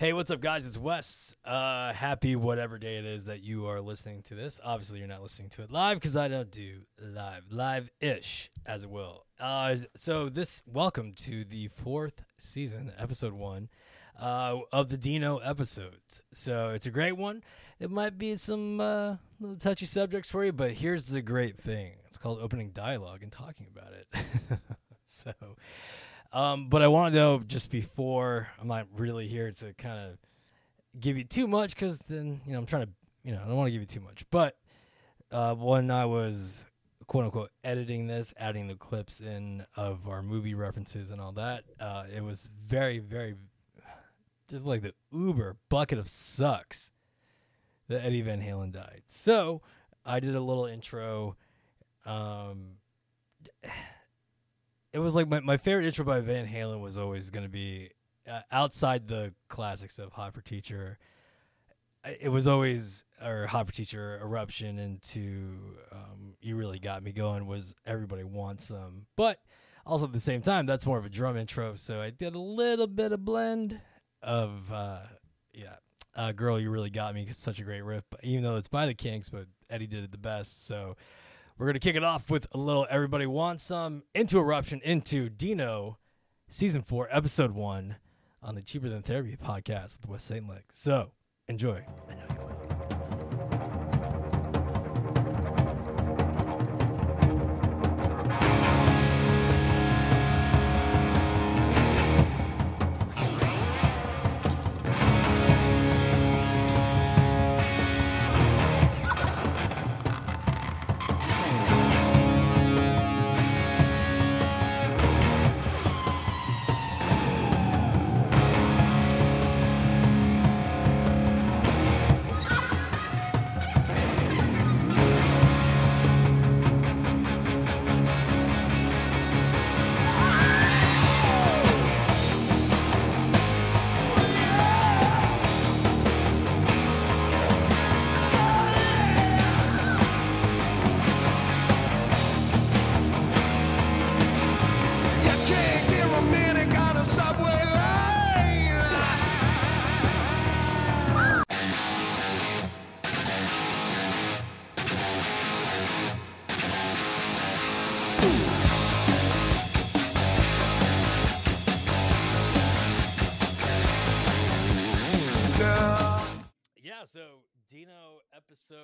Hey, what's up, guys? It's Wes. Uh, happy whatever day it is that you are listening to this. Obviously, you're not listening to it live because I don't do live, live ish, as it will. Uh, so this welcome to the fourth season, episode one, uh, of the Dino episodes. So it's a great one. It might be some uh, little touchy subjects for you, but here's the great thing: it's called opening dialogue and talking about it. so. Um, but I want to know just before I'm not really here to kind of give you too much because then you know I'm trying to you know I don't want to give you too much. But uh, when I was quote unquote editing this, adding the clips in of our movie references and all that, uh, it was very very just like the uber bucket of sucks that Eddie Van Halen died. So I did a little intro. Um, it was like my, my favorite intro by Van Halen was always going to be uh, outside the classics of Hot for Teacher. It was always or Hot for Teacher eruption into um, you really got me going was everybody wants some, but also at the same time that's more of a drum intro. So I did a little bit of blend of uh, yeah, uh, girl you really got me. It's such a great riff, even though it's by the Kinks, but Eddie did it the best. So we're going to kick it off with a little Everybody Wants Some into Eruption into Dino, Season 4, Episode 1 on the Cheaper Than Therapy podcast with West St. Leg. So enjoy.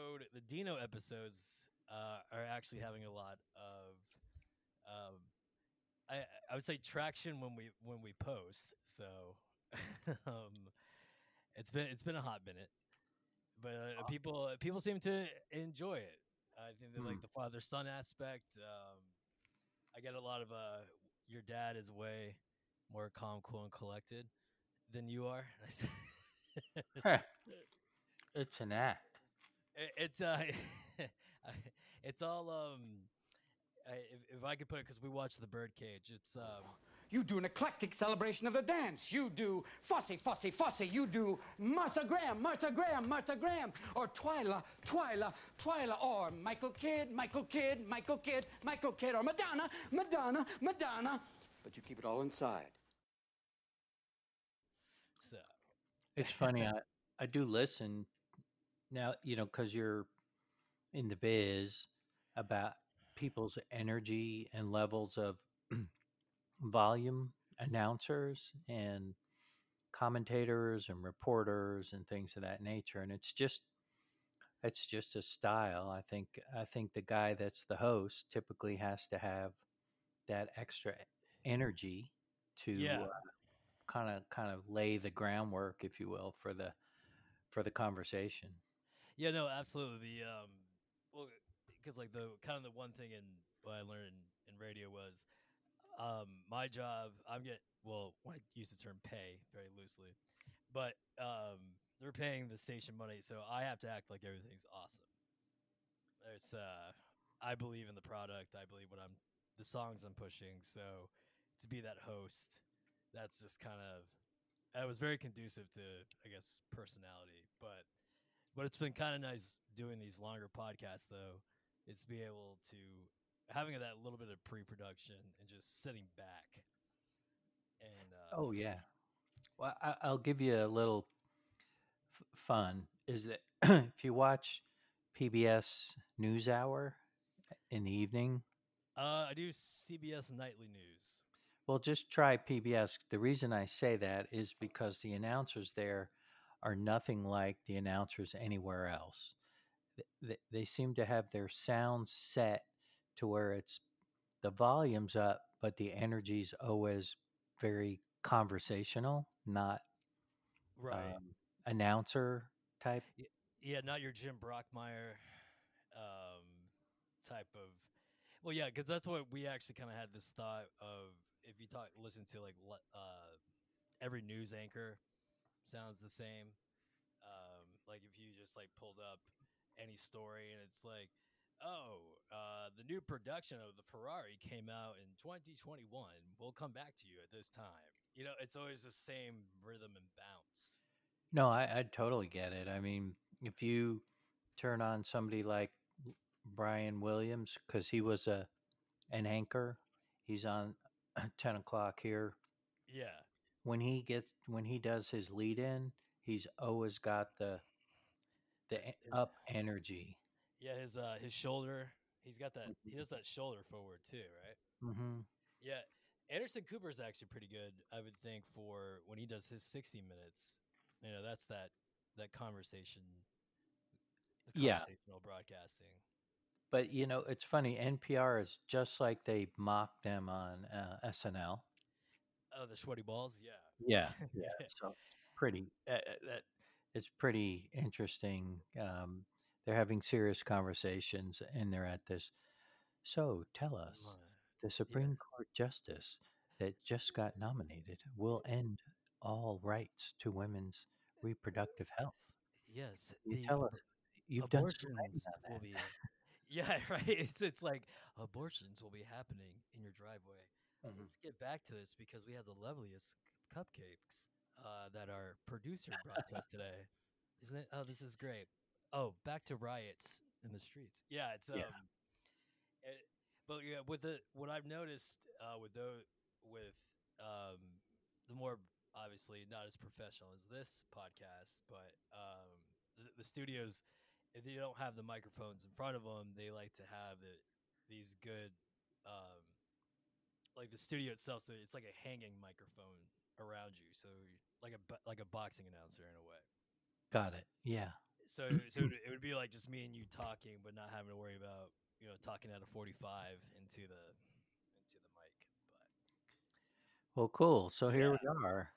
Episode, the Dino episodes uh, are actually having a lot of, um, I I would say traction when we when we post. So, um, it's been it's been a hot minute, but uh, people people seem to enjoy it. I think they like the father son aspect. Um, I get a lot of uh, your dad is way more calm, cool, and collected than you are. It's an act. I- it's uh it's all um I, if, if i could put it because we watched the birdcage it's um You do an eclectic celebration of the dance. You do fussy, fussy, fussy. You do Martha Graham, Martha Graham, Martha Graham, or Twyla, Twyla, Twyla, or Michael Kidd, Michael Kidd, Michael Kidd, Michael Kidd, or Madonna, Madonna, Madonna. But you keep it all inside. so It's funny. I, I do listen now, you know, because you're in the biz about people's energy and levels of volume, announcers and commentators and reporters and things of that nature. And it's just, it's just a style. I think, I think the guy that's the host typically has to have that extra energy to uh, kind of kind of lay the groundwork, if you will, for the for the conversation. Yeah no absolutely the um well because like the kind of the one thing in what i learned in, in radio was um my job i'm get well i use the term pay very loosely but um they're paying the station money so i have to act like everything's awesome. It's uh i believe in the product i believe what i'm the songs i'm pushing so to be that host that's just kind of it was very conducive to i guess personality but but it's been kind of nice doing these longer podcasts though is to be able to having that little bit of pre-production and just sitting back and uh, Oh yeah. Well, I, I'll give you a little f- fun. Is that if you watch PBS NewsHour in the evening, Uh, I do CBS nightly news. well, just try PBS. The reason I say that is because the announcers there are nothing like the announcers anywhere else. They, they seem to have their sound set to where it's the volume's up, but the energy's always very conversational, not Right. um, announcer type. yeah, not your Jim Brockmire um, type of. Well, yeah, because that's what we actually kind of had this thought of. If you talk, listen to like uh, every news anchor sounds the same. Um, like if you just like pulled up any story and it's like, oh, uh, the new production of the Ferrari came out in 2021. We'll come back to you at this time. You know, it's always the same rhythm and bounce. No, I, I totally get it. I mean, if you turn on somebody like Brian Williams, because he was a an anchor, he's on ten o'clock here. Yeah. When he gets when he does his lead in, he's always got the the up energy. Yeah, his uh his shoulder. He's got that. He does that shoulder forward too, right? Mm-hmm. Yeah. Anderson Cooper is actually pretty good, I would think, for when he does his sixty minutes. You know, that's that that conversation. the Yeah. Broadcasting. But you know, it's funny. NPR is just like they mock them on uh, SNL. Oh, the sweaty balls. Yeah. Yeah, yeah. so pretty. Uh, uh, that it's pretty interesting. Um, they're having serious conversations, and they're at this. So tell us, the Supreme Court justice that just got nominated will end all rights to women's reproductive health. Yes. You tell us, you've done some writing abortions on will be. Yeah, right. It's it's like abortions will be happening in your driveway. Mhm. Let's get back to this because we have the loveliest cupcakes uh, that our producer brought to us today. Isn't it? Oh, this is great. Oh, back to riots in the streets. Yeah, it's um, Yeah. it, but yeah, with the what I've noticed uh, with those with um, the more obviously not as professional as this podcast, but um, the, the studios if they don't have the microphones in front of them, they like to have it, these good, um, like the studio itself. So it's like a hanging microphone around you, so like a like a boxing announcer in a way. Got it. Yeah. So so it would be like just me and you talking, but not having to worry about you know talking at a forty five into the into the mic. But Well, cool. So here we are.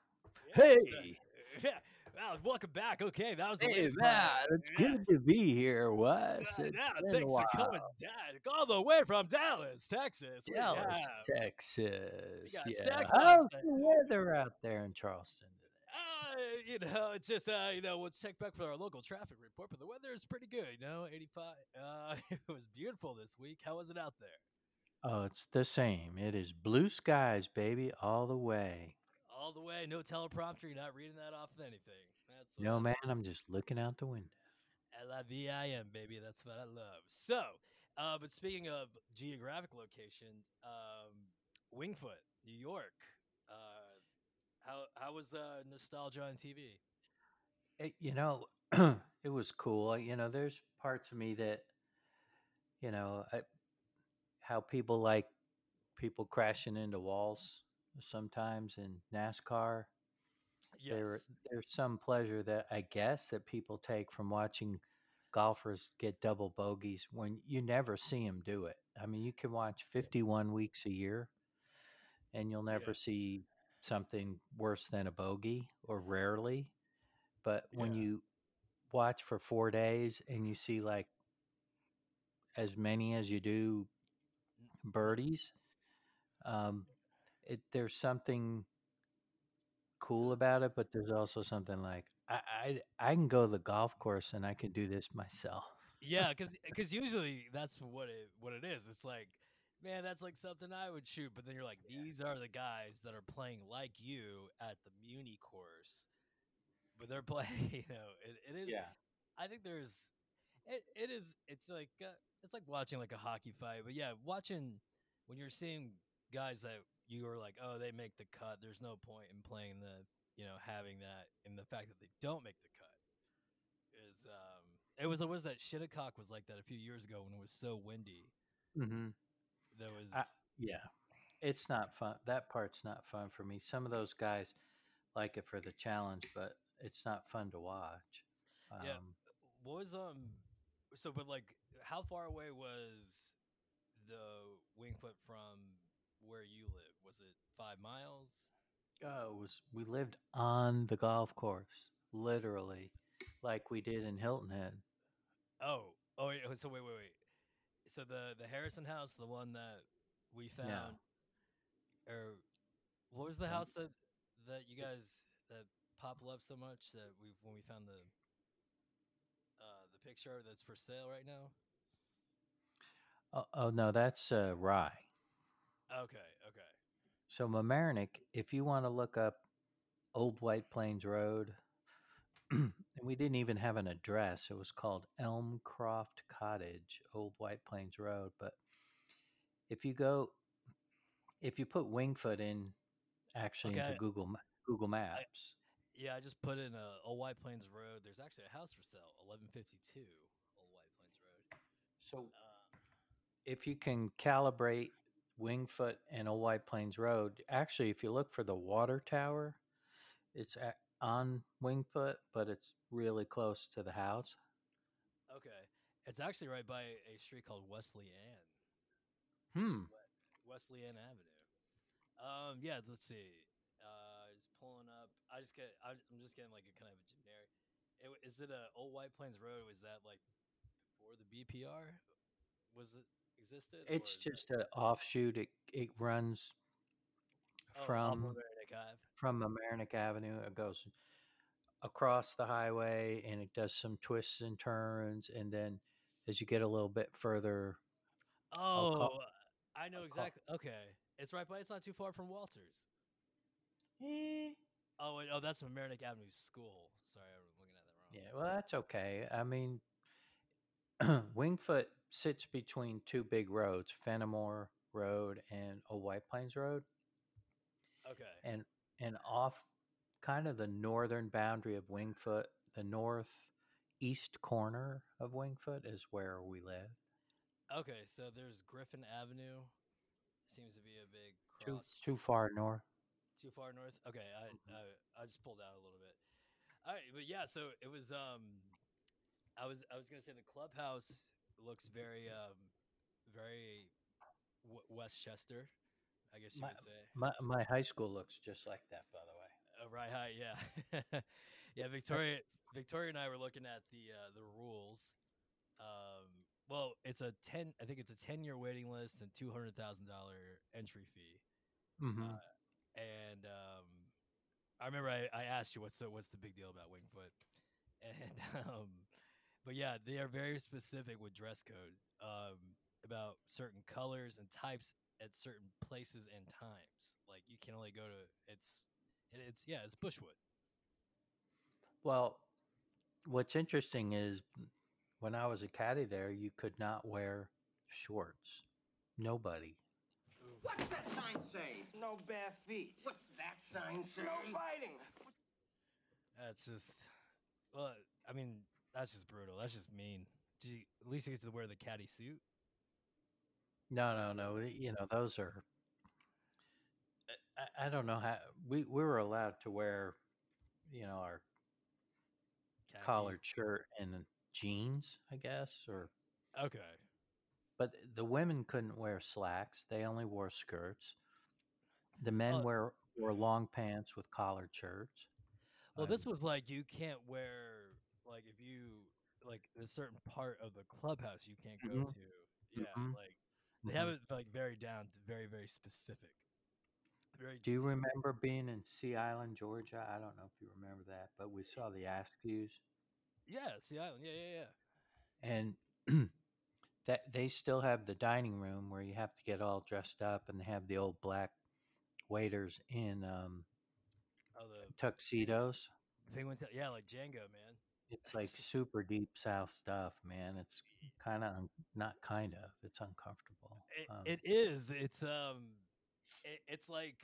Yeah, Hey, yeah, wow, welcome back. Okay, that was the hey, part. it's Yeah. good to be here, Wes. Yeah, yeah, thanks for coming down, all the way from Dallas, Texas. What Dallas, have? Texas. Yeah. sex How's the weather out there in Charleston today? Uh, you know, it's just uh, you know, let's check back for our local traffic report. But the weather is pretty good. You know, eighty-five. Uh, it was beautiful this week. How was it out there? Oh, it's the same. It is blue skies, baby, all the way. All the way, no teleprompter. You're not reading that off of anything. That's No, man, I'm just looking out the window. L I V I M, baby. That's what I love. So, uh, but speaking of geographic location, um, Wingfoot, New York. Uh, how how was uh, nostalgia on TV? It, you know, it was cool. You know, there's parts of me that, you know, I, how people like people crashing into walls sometimes in NASCAR. There, there's some pleasure that I guess that people take from watching golfers get double bogeys when you never see them do it. I mean, you can watch 51 weeks a year, and you'll never Yeah. see something worse than a bogey, or rarely. But when Yeah. you watch for four days and you see like as many as you do birdies, um, it there's something cool about it, but there's also something like I, I I can go to the golf course and I can do this myself. Yeah, because because usually that's what it what it is. It's like, man, that's like something I would shoot. But then you're like, these are the guys that are playing like you at the Muni course, but they're playing. You know, it, it is. Yeah. I think there's, it, it is. It's like uh, it's like watching like a hockey fight. But yeah, watching when you're seeing guys that you are like, oh, they make the cut. There's no point in playing the you know, having that and the fact that they don't make the cut is um it was it was that Shinnecock was like that a few years ago when it was so windy. Mm-hmm. There was I- Yeah, it's not fun. That part's not fun for me. Some of those guys like it for the challenge, but it's not fun to watch. Um, Yeah. what was um so but like how far away was the wing Wingfoot from where you live? Was it five miles? Oh, it was we lived on the golf course, literally, like we did in Hilton Head. Oh, oh, wait, oh, so wait, wait, wait. So the the Harrison house, the one that we found, or what was the house that that you guys that Pop loved so much that we when we found the uh the picture that's for sale right now? Oh, oh no, that's uh, Rye. Okay, okay. So Mamaroneck, if you want to look up Old White Plains Road, and we didn't even have an address. It was called Elmcroft Cottage, Old White Plains Road. But if you go, if you put Wingfoot in, actually Okay. into Google Google Maps, Yeah, I just put in a Old White Plains Road. There's actually a house for sale, 1152 Old White Plains Road. so Uh, if you can calibrate Wingfoot and Old White Plains Road, actually, if you look for the water tower, it's at, on Wingfoot, but it's really close to the house. okay, it's actually right by a street called Wesley Ann. Hmm. Wesley Ann Avenue. Um, yeah, let's see. Uh, just pulling up. I just get. I'm just getting like a kind of a generic. It, is it a Old White Plains Road? Was that like before the BPR? Was it existed? It's just an offshoot. It it runs oh, from from Mamaroneck Avenue. It goes across the highway and it does some twists and turns, and then as you get a little bit further, Oh, call- I know I'll call- exactly. Okay, it's right by. It's not too far from Walters. eh, Oh, wait, oh, that's Mamaroneck Avenue School. Sorry, I'm looking at that wrong. yeah, well, that's okay. I mean, Wingfoot sits between two big roads, Fenimore Road and Old White Plains Road, Okay. and and off kind of the northern boundary of Wingfoot, the northeast corner of Wingfoot is where we live. Okay, so there's Griffin Avenue. Seems to be a big Too too far north. Too far north. Okay, I, Mm-hmm. I I just pulled out a little bit. All right, but yeah, so it was um, I was I was gonna say the clubhouse looks very um, very w- Westchester, I guess you My- would say. My my high school looks just like that, by the way. Uh, Rye High, yeah, yeah. Victoria, Victoria and I were looking at the uh, the rules. Um, well, it's a ten. I think it's a ten year waiting list and two hundred thousand dollar entry fee. hmm Uh, and um, I remember I, I asked you what's the, what's the big deal about Wingfoot, and um, but yeah, they are very specific with dress code um, about certain colors and types at certain places and times. Like you can only go to it's it, it's yeah it's Bushwood. Well, what's interesting is when I was a caddy there, you could not wear shorts. Nobody. What's that sign say? No bare feet. What's that sign say? No fighting. That's just well, I mean that's just brutal. That's just mean. Gee, at least he gets to wear the caddy suit. No, no, no. You know, those are. I, I don't know how we we were allowed to wear, you know, our Khakis. collared shirt and jeans, I guess, or Okay. but the women couldn't wear slacks. They only wore skirts. The men wear wore long pants with collared shirts. Well, this Um, was like you can't wear like if you like a certain part of the clubhouse you can't go Mhm. to. Yeah, Mhm. like they have it like very down to very very specific. Very. Do you remember being in Sea Island, Georgia? I don't know if you remember that, but we saw the Askews, Yeah, Sea Island. Yeah, yeah, yeah. and that they still have the dining room where you have to get all dressed up, and they have the old black waiters in um, Oh, the tuxedos. penguin. Ta- yeah, like Django, man. It's like super deep South stuff, man. It's kind of un- not kind of. It's uncomfortable. It, Um, it is. It's um, it, it's like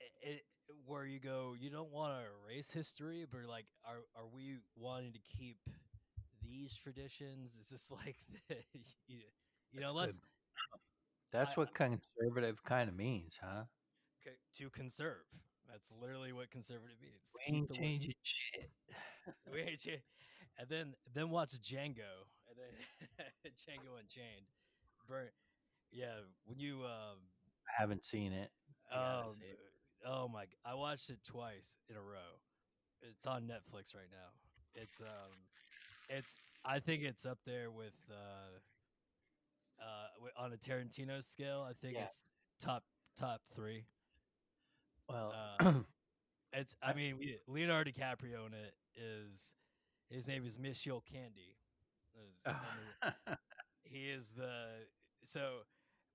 it, it. where you go, you don't want to erase history, but like, are are we wanting to keep these traditions? Is this like, the, you, you know, let's That's I- what conservative kind of means, huh? to conserve. That's literally what conservative means. We ain't changing shit. we ain't cha- and then then watch Django, and then Django Unchained. Burn. Yeah, when you um I haven't seen it. Um, see it. oh my I watched it twice in a row. It's on Netflix right now. It's um it's I think it's up there with uh uh on a Tarantino scale. I think Yeah. it's top top 3. Well, uh, It's I mean we, Leonardo DiCaprio in it is his name is Monsieur Candie. He is the so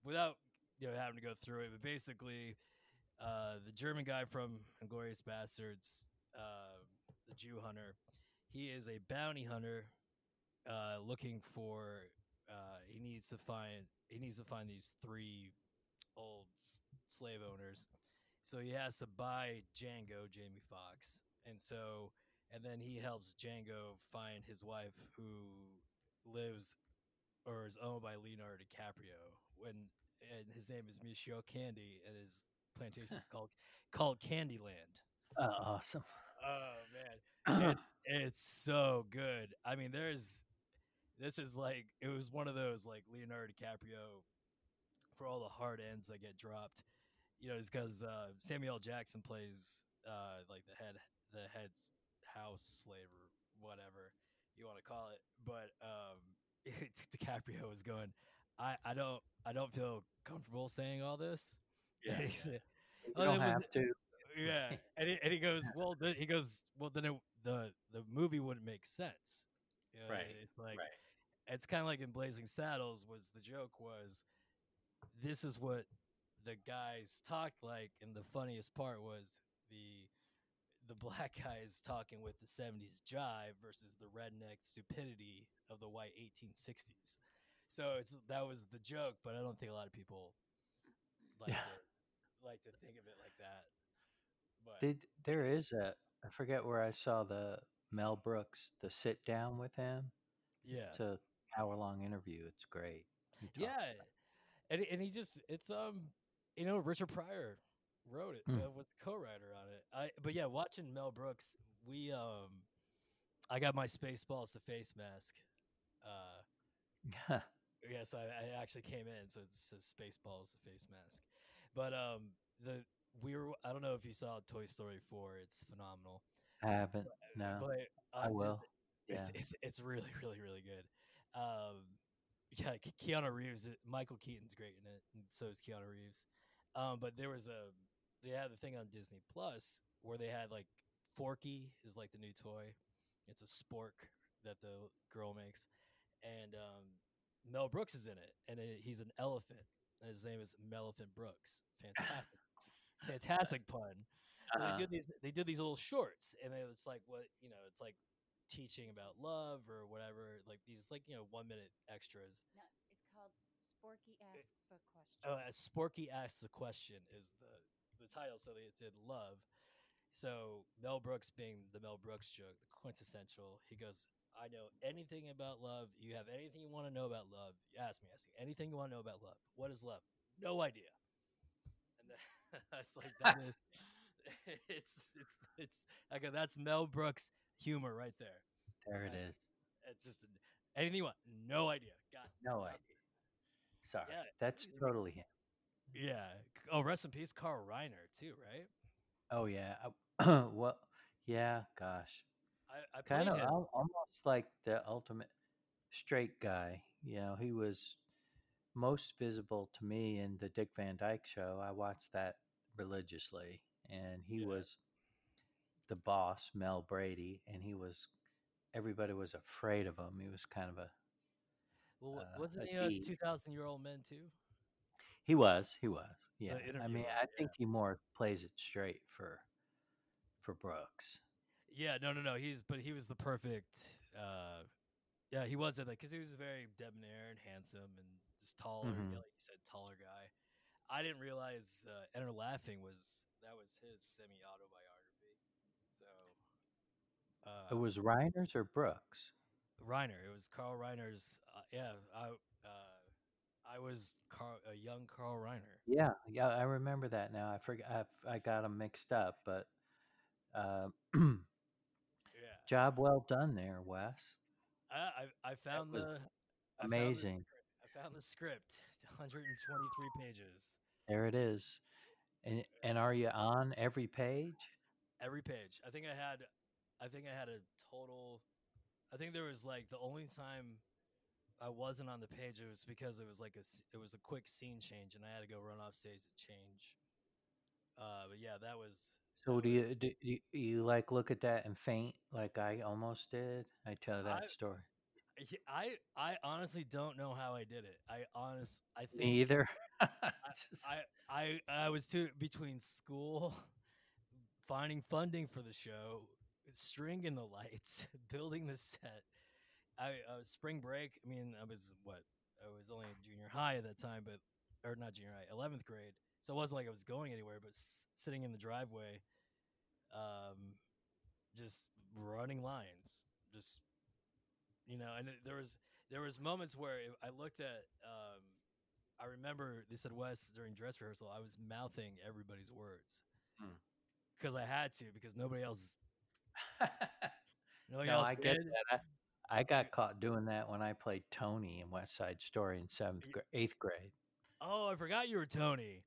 without you know having to go through it, but basically, uh, the German guy from Inglourious Basterds, uh, the Jew hunter, he is a bounty hunter, uh, looking for. Uh, he needs to find. He needs to find these three old slave owners. So he has to buy Django, Jamie Foxx, and so and then he helps Django find his wife who lives or is owned by Leonardo DiCaprio. When and his name is Monsieur Candie, and his plantation is called called Candyland. oh, awesome. Oh man, it, it's so good. I mean, there's this is like it was one of those like Leonardo DiCaprio for all the hard ends that get dropped. You know, it's because uh, Samuel L. Jackson plays uh, like the head the head house slave or whatever you want to call it, but um, DiCaprio was going. I, I don't I don't feel comfortable saying all this. Yeah, And he said- You Oh, don't it was- have to. yeah, and he, and he goes, well, the, he goes, well, then it, the the movie wouldn't make sense. You know, Right, It's like right. it's kind of like in Blazing Saddles was the joke was, this is what the guys talked like, and the funniest part was the the black guys talking with the 70s jive versus the redneck stupidity of the white 1860s. So it's that was the joke, but I don't think a lot of people like Yeah. to like to think of it like that. But Did there is a I forget where I saw the Mel Brooks the sit down with him. yeah, It's a hour long interview. It's great. Yeah, and and he just it's um you know Richard Pryor wrote it Mm. uh, was the co-writer on it. I but yeah, watching Mel Brooks, we um I got my Spaceballs the face mask. Uh Yes, I, I actually came in, so it says Spaceballs, the face mask. But um, the we were I don't know if you saw Toy Story four. It's phenomenal. I haven't. No. But I on will. Disney- Yeah. It's, it's it's really really really good. Um, yeah, Keanu Reeves, Michael Keaton's great in it, and so is Keanu Reeves. Um, but there was a they had the thing on Disney Plus where they had like Forky is like the new toy. It's a spork that the girl makes, and um, Mel Brooks is in it, and it, he's an elephant, and his name is Melephant Brooks. Fantastic, fantastic pun. Uh-huh. They do these they did these little shorts, and it was like what you know, it's like teaching about love or whatever. Like these like you know one minute extras. No, it's called Sporky eh, asks a question. Oh, as Sporky asks a question is the the title. So they did love. So Mel Brooks being the Mel Brooks joke, the quintessential. He goes, "I know anything about love. You have anything you want to know about love? You ask me. Ask me anything you want to know about love. What is love? No idea." And then, I was like, "That is, it's it's it's I go, that's Mel Brooks humor right there. There it is. It's just anything you want. No idea. Got No nothing. idea. Sorry. Yeah. That's totally him. Yeah. Oh, rest in peace, Carl Reiner too, right? Oh yeah. I- well, yeah. Gosh. I, I Kind of him. almost like the ultimate straight guy. You know, he was most visible to me in the Dick Van Dyke Show. I watched that religiously, and he Yeah. was the boss, Mel Brady, and he was. Everybody was afraid of him. He was kind of a. Well, uh, wasn't a he a two thousand year old man too? He was. He was. Yeah. I mean, I think he more plays it straight for. For Brooks. Yeah, no, no, no. He's but he was the perfect. uh Yeah, he wasn't like because he was very debonair and handsome and just taller, Mhm. yeah, like you said, taller guy. I didn't realize uh, Enter Laughing was that was his semi autobiography. So uh, It was Reiners or Brooks? Reiner. It was Carl Reiner's. Uh, yeah, I uh, I was Carl, a young Carl Reiner. Yeah, yeah, I remember that now. I forgot. I, I got them mixed up, but uh, Yeah, job well done there, Wes. I I, I found the I found the amazing. script. I found the script, 123 pages, There it is. And and are you on every page? every page. I think I had, I think I had a total. I think there was like the only time I wasn't on the page it was because it was like a it was a quick scene change and I had to go run off stage to change. Uh, but yeah, that was So do you do you, you like look at that and faint like I almost did? I tell that I- story. I I honestly don't know how I did it. I honest I think Me either. I I I was too between school, finding funding for the show, stringing the lights, building the set. I uh, spring break. I mean, I was what? I was only in junior high at that time, but or not junior high, eleventh grade. So it wasn't like I was going anywhere, but s- sitting in the driveway, um, just running lines, just you know. And it- there was there was moments where I looked at. Um, I remember they said Wes during dress rehearsal. I was mouthing everybody's words Hmm. because I had to because nobody else. No, I get did. that. I, I got caught doing that when I played Tony in West Side Story in seventh, gra- eighth grade. Oh, I forgot you were Tony.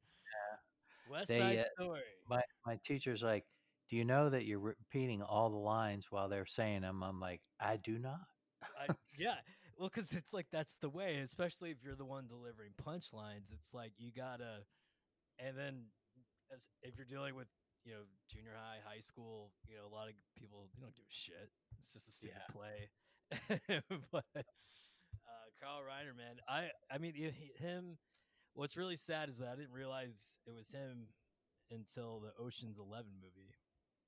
West They, Side uh, Story. My my teacher's like, "Do you know that you're repeating all the lines while they're saying them?" I'm like, "I do not." I, yeah, well, because it's like that's the way, especially if you're the one delivering punchlines. It's like you gotta, and then as if you're dealing with you know junior high, high school, you know a lot of people they don't give a shit. It's just a stupid Yeah. play. but uh, Carl Reiner, man, I I mean him. What's really sad is that I didn't realize it was him until the Ocean's Eleven movie.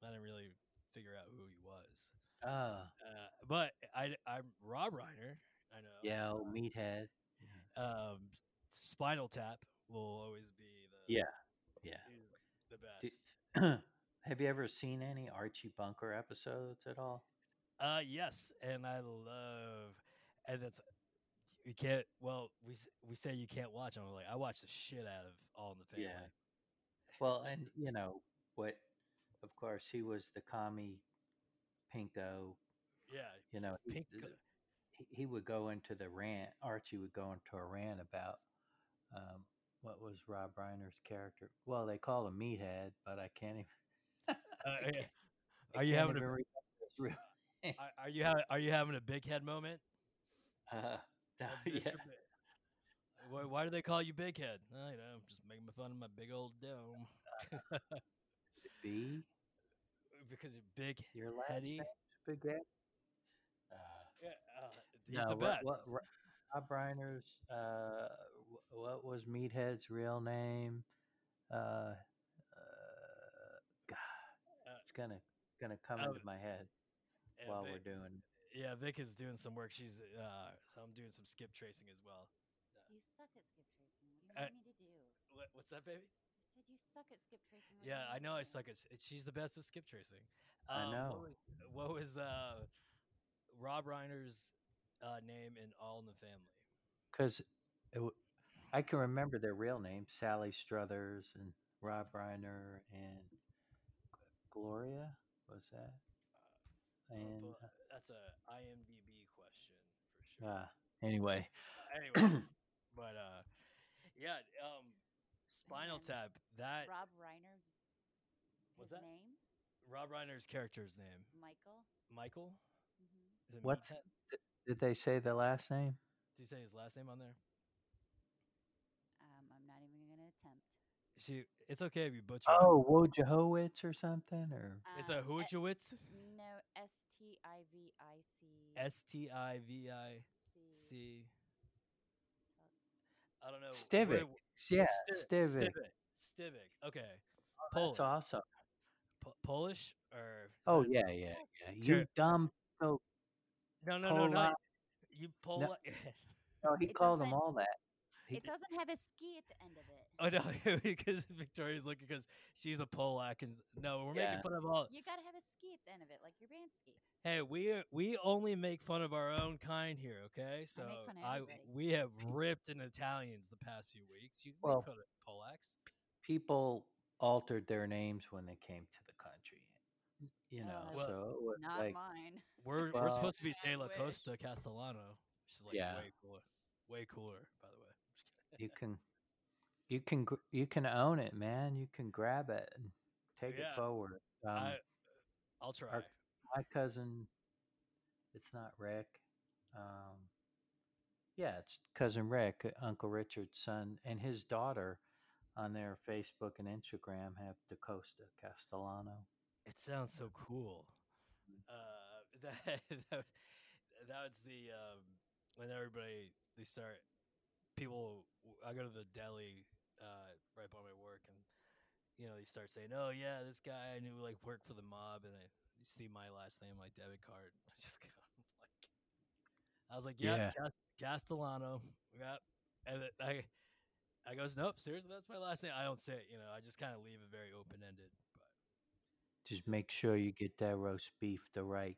I didn't really figure out who he was. Ah, Uh, but I, I'm Rob Reiner. I know. yeah, old meathead. Um, Spinal Tap will always be the Yeah, yeah. the best. Have you ever seen any Archie Bunker episodes at all? Uh, yes, and I love, and that's you can't. Well, we we say you can't watch them. Like I watch the shit out of All in the Family. Yeah. Well, and you know what? Of course, he was the commie pinko. Yeah, You know, he, he, he would go into the rant. Archie would go into a rant about um, what was Rob Reiner's character. Well, they called him Meathead, but I can't even. Uh, I can't- I Are you having a remember his real name. are, you ha- are you having a big head moment? Uh, Uh, yeah. Why, why do they call you Big Head? I know, I'm just making fun of my big old dome. B. because you're big, Your last heady. name, Spaghetti. Uh, Yeah, uh, he's no, the best. What, Ro- Rob Reiner's, uh, what was Meathead's real name? Uh, uh, God, Uh, it's gonna it's gonna come into my head Yeah, while Vic- we're doing. yeah, Vic is doing some work. She's uh, so I'm doing some skip tracing as well. You suck at skip tracing. What do you Uh, want me to do? What, what's that, baby? I said you suck at skip tracing. What Yeah, I know I do?" suck at. She's the best at skip tracing. I Um, know. What was, what was uh, Rob Reiner's uh, name in All in the Family? Because I can remember their real names: Sally Struthers and Rob Reiner and Gloria. Was that? Uh, And but that's a IMDb question for sure. uh, anyway, anyway, but uh, yeah, um, Spinal Tap. That Rob Reiner. What's that? name? Rob Reiner's character's name, Michael. Michael. hmm Is it What's- Meathead? did they say the last name? Did you say his last name on there? Um, I'm not even going to attempt. She. It's okay if you butcher. it. Oh, Wojciechowicz or something, or uh, Is that Hujowitz? No, S T I V I C S T I V I C. C. I don't know. Stivic. where- Yeah, Stiv- Stivic. Stivic. Stivic. Okay. Oh, that's Polish. awesome. Po- Polish or? Oh that- yeah, yeah, yeah. You Sure. dumb. Oh, No, no, no, no. You Pola. no, oh, he It called them all that. He It doesn't have a ski at the end of it. Oh no, because Victoria's looking because she's a Polak, and no, we're Yeah. making fun of all. You gotta have a ski at the end of it, like your band ski. Hey, we are, we only make fun of our own kind here, okay? So fun of I, we have ripped in Italians the past few weeks. You Well- make fun Polacks. people altered their names when they came to the country. You know, Uh, Well, so it Not like mine. We're we're supposed to be De La. Costa Castellano, which is like Yeah. way cooler, way cooler, by the way. You can you can you can own it, man. You can grab it and take Yeah. it forward. Um, I, I'll try. my cousin, it's not Rick. Um, yeah, it's cousin Rick, uh, Uncle Richard's son, and his daughter on their Facebook and Instagram have DaCosta Castellano. It sounds so cool. Uh, that that, that was the um, when everybody they start people. I go to the deli uh, right by my work, and you know they start saying, "Oh yeah, this guy I knew like worked for the mob," and I see my last name, my debit card. I just go like, I was like, "Yeah, Yeah. Cas- Castellano, yeah," and I. I goes, nope, seriously, that's my last name. I don't say it, you know, I just kind of leave it very open ended. But Just make sure you get that roast beef the right.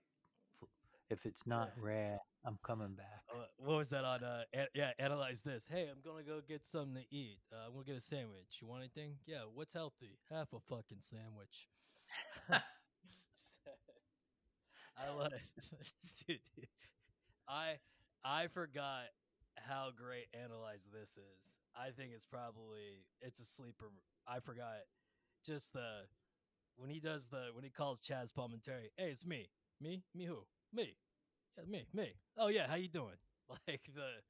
If it's not Yeah. rare, I'm coming back. Uh, what was that on? Uh, a- yeah, analyze this. Hey, I'm gonna go get something to eat. Uh, I'm gonna get a sandwich. You want anything? Yeah. What's healthy? Half a fucking sandwich. I love it, dude. dude. I I forgot how great analyze this is. I think it's probably it's a sleeper. I forgot just the when he does the when he calls Chaz Palminteri. Hey, it's me. Me? Me who? Me. Me, me. Oh yeah, how you doing? Like the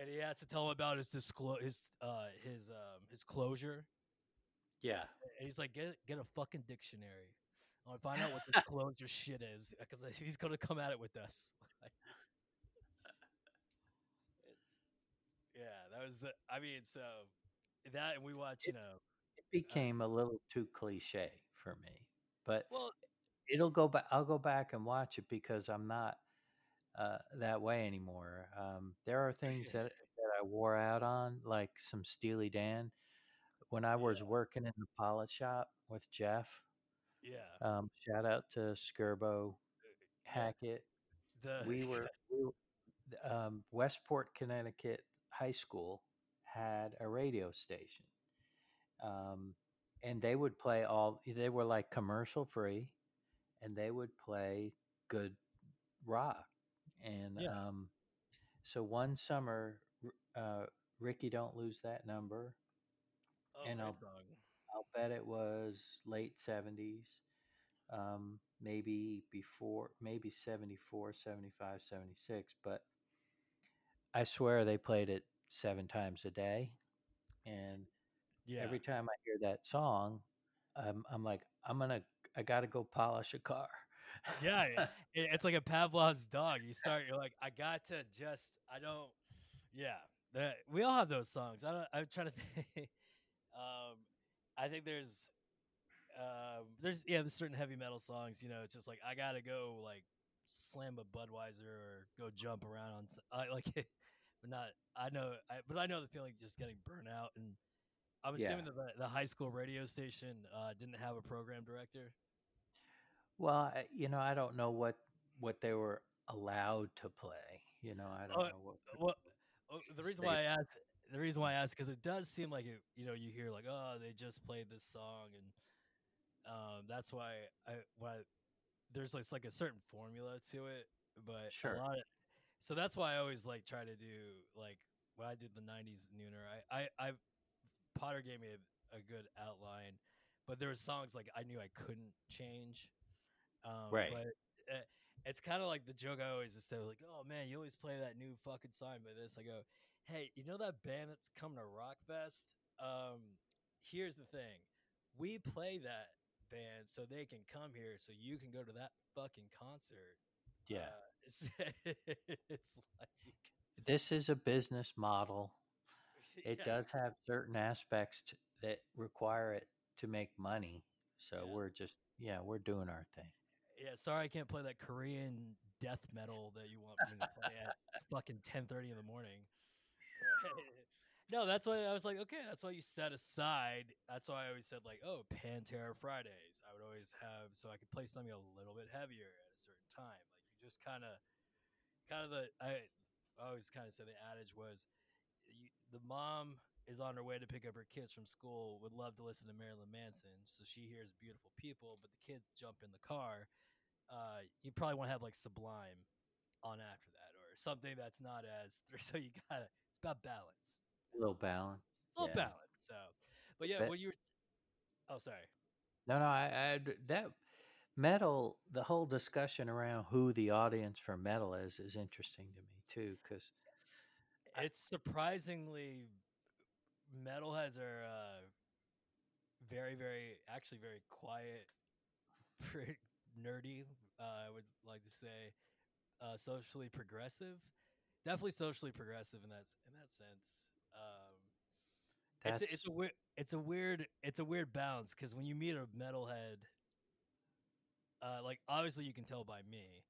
and he has to tell him about his disclose his uh his um his closure. Yeah. And he's like, get get a fucking dictionary. I want to find out what the closure shit is because he's gonna come at it with us. It's yeah, that was. uh, I mean, so that and we watch, you know. It became a little too cliche for me, but Well, it'll go back. I'll go back and watch it because I'm not uh, that way anymore. Um, there are things that, that I wore out on, like some Steely Dan. When I was working in the polish shop with Jeff, yeah, um, shout out to Skirbo Hackett. the We were, we were um, Westport, Connecticut High School had a radio station. Um, and they would play all, they were like commercial free, and they would play good rock. And Yeah. um, so one summer, uh, Rikki Don't Lose That Number, oh, and I'll- song. I'll bet it was late 70s, um, maybe before, maybe 74, 75, 76. But I swear they played it seven times a day. And yeah, every time I hear that song, um, I'm like, I'm going to, I got to go polish a car. yeah, it- it- it's like a Pavlov's dog. You start, you're like, I got to just, I don't, yeah. That we all have those songs. I don't. I'm trying to think. um, I think there's, um, there's yeah, there's certain heavy metal songs. You know, it's just like I gotta go like slam a Budweiser or go jump around on. I like, but not. I know, I, but I know the feeling of just getting burnt out. And I'm Yeah. assuming that the, high school radio station uh, didn't have a program director. Well, you know, I don't know what, what they were allowed to play. You know, I don't Oh, know what. Well, oh, the reason why I asked, the reason why I asked, because it does seem like it. You know, you hear like, oh, they just played this song, and um, that's why I why there's like, like a certain formula to it, but Sure. a lot of, so that's why I always like try to do like when I did the '90s Nooner. I I, I Potter gave me a, a good outline, but there were songs like I knew I couldn't change. Um, Right. But uh, it's kind of like the joke I always just say, like, "Oh man, you always play that new fucking song by this." I go, "Hey, you know that band that's coming to Rockfest? Um, here's the thing: we play that band so they can come here, so you can go to that fucking concert." Yeah. Uh, it's, it's like this is a business model. It yeah, does have certain aspects t- that require it to make money. So Yeah. we're just, yeah, we're doing our thing. Yeah, sorry I can't play that Korean death metal that you want me to play at fucking ten thirty in the morning. no, that's why I was like, okay, that's why you set aside. That's why I always said like, oh, Pantera Fridays. I would always have so I could play something a little bit heavier at a certain time. Like you just kind of, kind of the I, I always kind of said the adage was, the mom is on her way to pick up her kids from school. Would love to listen to Marilyn Manson, so she hears "Beautiful People," but the kids jump in the car. Uh, you probably want to have like Sublime on after that, or something that's not as. So you gotta. It's about balance. A little balance. A little Yeah. balance. So, but yeah, But- what you were. Oh, sorry. No, no, I, I that metal. The whole discussion around who the audience for metal is is interesting to me too, because It's surprisingly metalheads are uh, very, very actually very quiet, pretty nerdy. Uh, I would like to say uh, socially progressive. Definitely socially progressive in that in that sense. Um, it's a, it's a weird it's a weird it's a weird balance because when you meet a metalhead, uh, like obviously you can tell by me,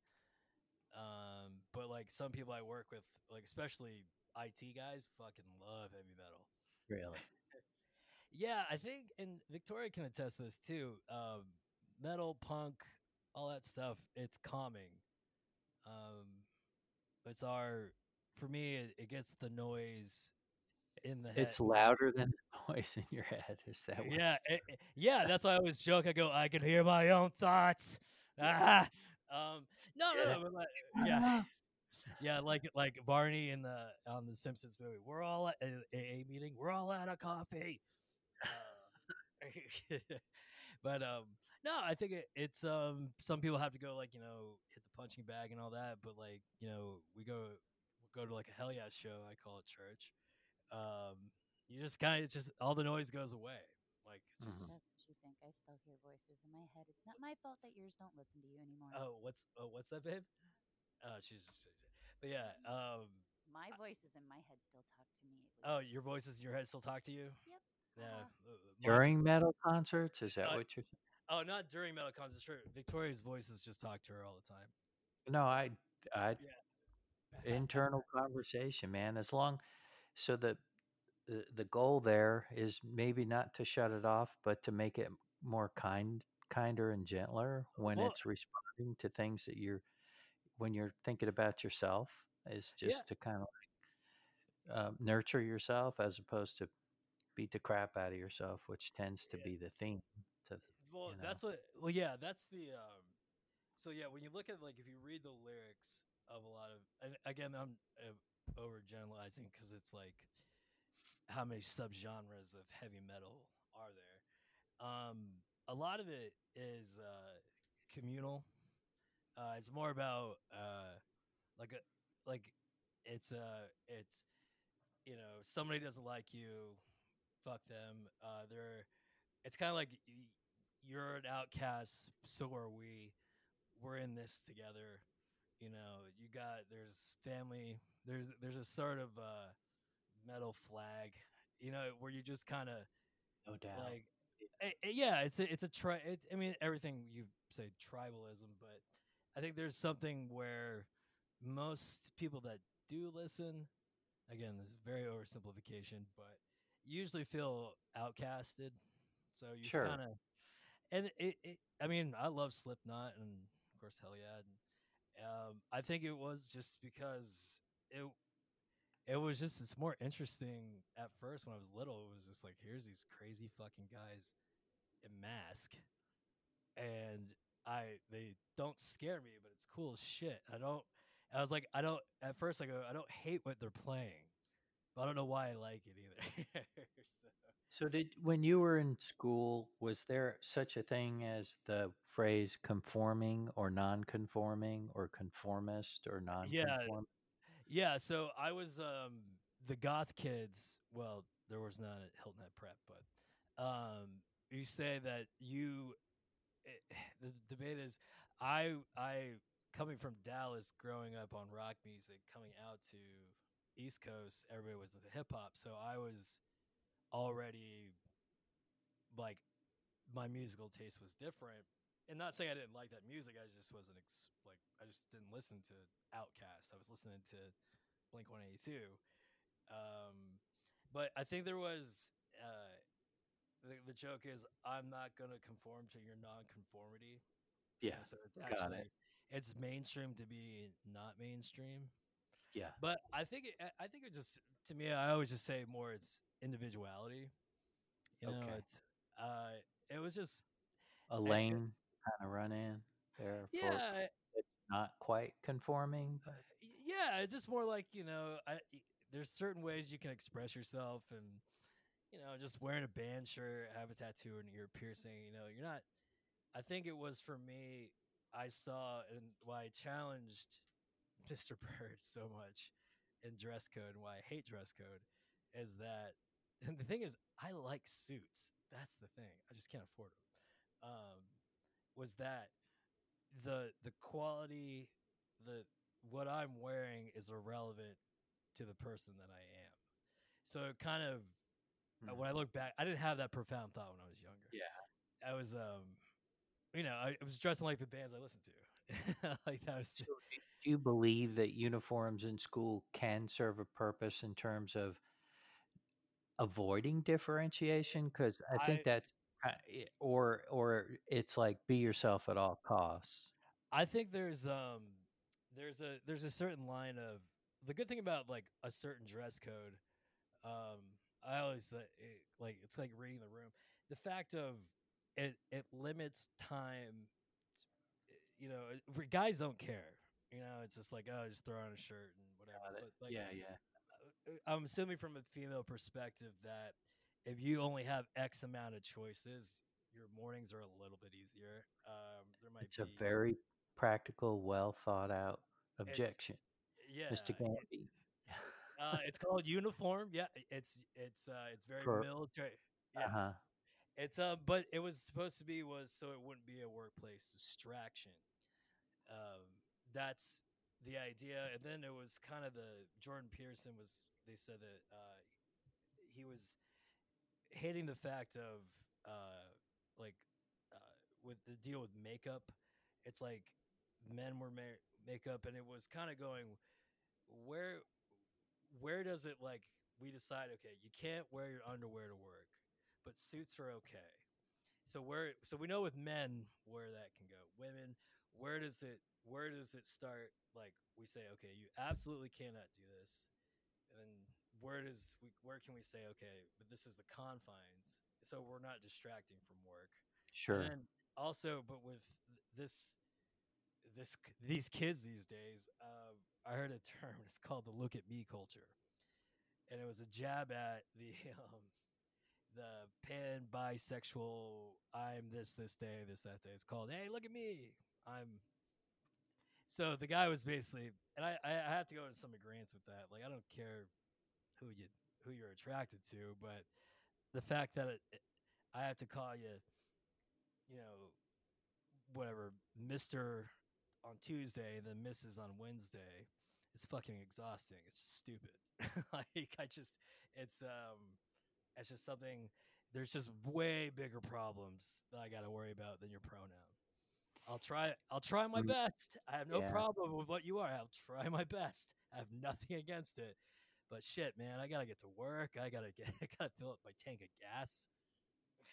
um, but like some people I work with, like especially IT guys, fucking love heavy metal. really Yeah, I think, and Victoria can attest to this too. Um, metal, punk, all that stuff. It's calming. Um, it's our, for me, it, it gets the noise in the head. it's louder than the noise in your head. Is that what yeah, it- it- yeah. That's why I always joke. I go, I can hear my own thoughts. Ah, um, no, no, no, but like, yeah, yeah, like like Barney in the on the Simpsons movie. We're all at a AA meeting. We're all out of coffee. Uh, but um, no, I think it, it's um. Some people have to go like you know hit the punching bag and all that. But like you know we go we go to like a hell yeah show. I call it church. Um, you just kind of just all the noise goes away. Like it's just Mhm. That's what you think. I still hear voices in my head. It's not my fault that yours don't listen to you anymore. oh what's oh what's that babe? Oh she's just, but yeah um my voices in my head still talk to me. Oh least. your voices in your head still talk to you. Yep. Yeah. Uh-huh. uh, just- during metal concerts? Is that Uh, what you're? saying? Oh, not during metal concerts. Sure. Victoria's voices just talk to her all the time. No, I, I, Yeah. internal conversation, man. As long, so the, the the goal there is maybe not to shut it off, but to make it more kind, kinder and gentler when Well- it's responding to things that you're, when you're thinking about yourself, is just Yeah. to kind of like uh, nurture yourself as opposed to beat the crap out of yourself, which tends to Yeah. be the theme. To Well, you know? that's what. Well, yeah, that's the. um So yeah, when you look at like if you read the lyrics of a lot of, and again, I'm uh, overgeneralizing because it's like how many subgenres of heavy metal are there? Um, a lot of it is uh communal. Uh, it's more about uh like a like it's uh it's you know somebody doesn't like you, fuck them. Uh, they're it's kind of like you're an outcast, so are we. We're in this together. You know, you got there's family. There's there's a sort of uh, metal flag. You know, where you just kind of no doubt. like, eh, eh, yeah, it's a it's a tri. It, I mean, everything you say tribalism, but I think there's something where most people that do listen, again, this is very oversimplification, but usually feel outcasted. So you Sure. kind of, and it, it, I mean, I love Slipknot and of course Hell Yeah. And, um, I think it was just because it, it was just it's more interesting at first when I was little. It was just like here's these crazy fucking guys in mask, and I they don't scare me, but it's cool as shit. I don't. I was like, I don't. At first, I go, I don't hate what they're playing, but I don't know why I like it either. so, So did when you were in school, was there such a thing as the phrase conforming or non-conforming or conformist or non-conformist? yeah, so I was um the goth kids. Well, there was none at Hilton Head Prep, but um you say that you it, the debate is I I coming from Dallas, growing up on rock music, coming out to East Coast, everybody was into hip hop, so I was already like my musical taste was different. And not saying I didn't like that music, I just wasn't ex- like I just didn't listen to Outkast. I was listening to Blink One Eighty Two. Um, but I think there was uh, the, the joke is I'm not gonna conform to your non-conformity. Yeah. so it's got it. it's mainstream to be not mainstream. Yeah. But I think it, I- think it just to me I always just say more it's individuality. You know, Okay. it's uh it was just A lane kind of run in there. For, yeah, it's not quite conforming, but yeah, it's just more like, you know, I there's certain ways you can express yourself and you know, just wearing a band shirt, have a tattoo and ear piercing, you know, you're not I think it was for me I saw and why I challenged Mr. Bird so much in dress code and why I hate dress code is that and the thing is I like suits. That's the thing. I just can't afford them. Um was that the the quality the what I'm wearing is irrelevant to the person that I am. So it kind of uh, when I look back, I didn't have that profound thought when I was younger. Yeah. I was um you know, I, I was dressing like the bands I listened to. like that was So do do you believe that uniforms in school can serve a purpose in terms of avoiding differentiation? Because I think I- that's or or it's like be yourself at all costs. I think there's um there's a there's a certain line of the good thing about like a certain dress code um I always it, like it's like reading the room the fact of it it limits time you know guys don't care you know it's just like oh just throw on a shirt and whatever Got but like yeah, yeah. uh, I'm assuming from a female perspective that if you only have X amount of choices, your mornings are a little bit easier. Um, there might It's a very practical, well thought out objection, yeah. Mr. Gamby. Uh, it's called uniform. Yeah, it's it's uh, it's very For- military. Yeah, Uh-huh. it's uh, but it was supposed to be was so it wouldn't be a workplace distraction. Um, that's the idea, and then it was kind of the Jordan Peterson was. They said that uh, he was hating the fact of uh, like uh, with the deal with makeup. It's like men were ma- makeup, and it was kind of going where where does it like we decide okay you can't wear your underwear to work but suits are okay. So where so we know with men where that can go. Women where does it where does it start? Like we say okay you absolutely cannot do this. And then where does we where can we say okay but this is the confines so we're not distracting from work. Sure. and also, but with this, this these kids these days, uh, I heard a term. It's called the "look at me" culture, and it was a jab at the um, the pan bisexual. I'm this this day, this that day. It's called "Hey, look at me." I'm. So the guy was basically, and I I have to go into some agreements with that. Like I don't care who you who you're attracted to, but the fact that it, it- I have to call you you know, whatever, Mister on Tuesday and then Mrs. on Wednesday. It's fucking exhausting. It's stupid. like I just, it's um, it's just something. There's just way bigger problems that I got to worry about than your pronoun. I'll try. I'll try my Mm. best. I have no Yeah. problem with what you are. I'll try my best. I have nothing against it. But shit, man, I gotta get to work. I gotta get. I gotta fill up my tank of gas.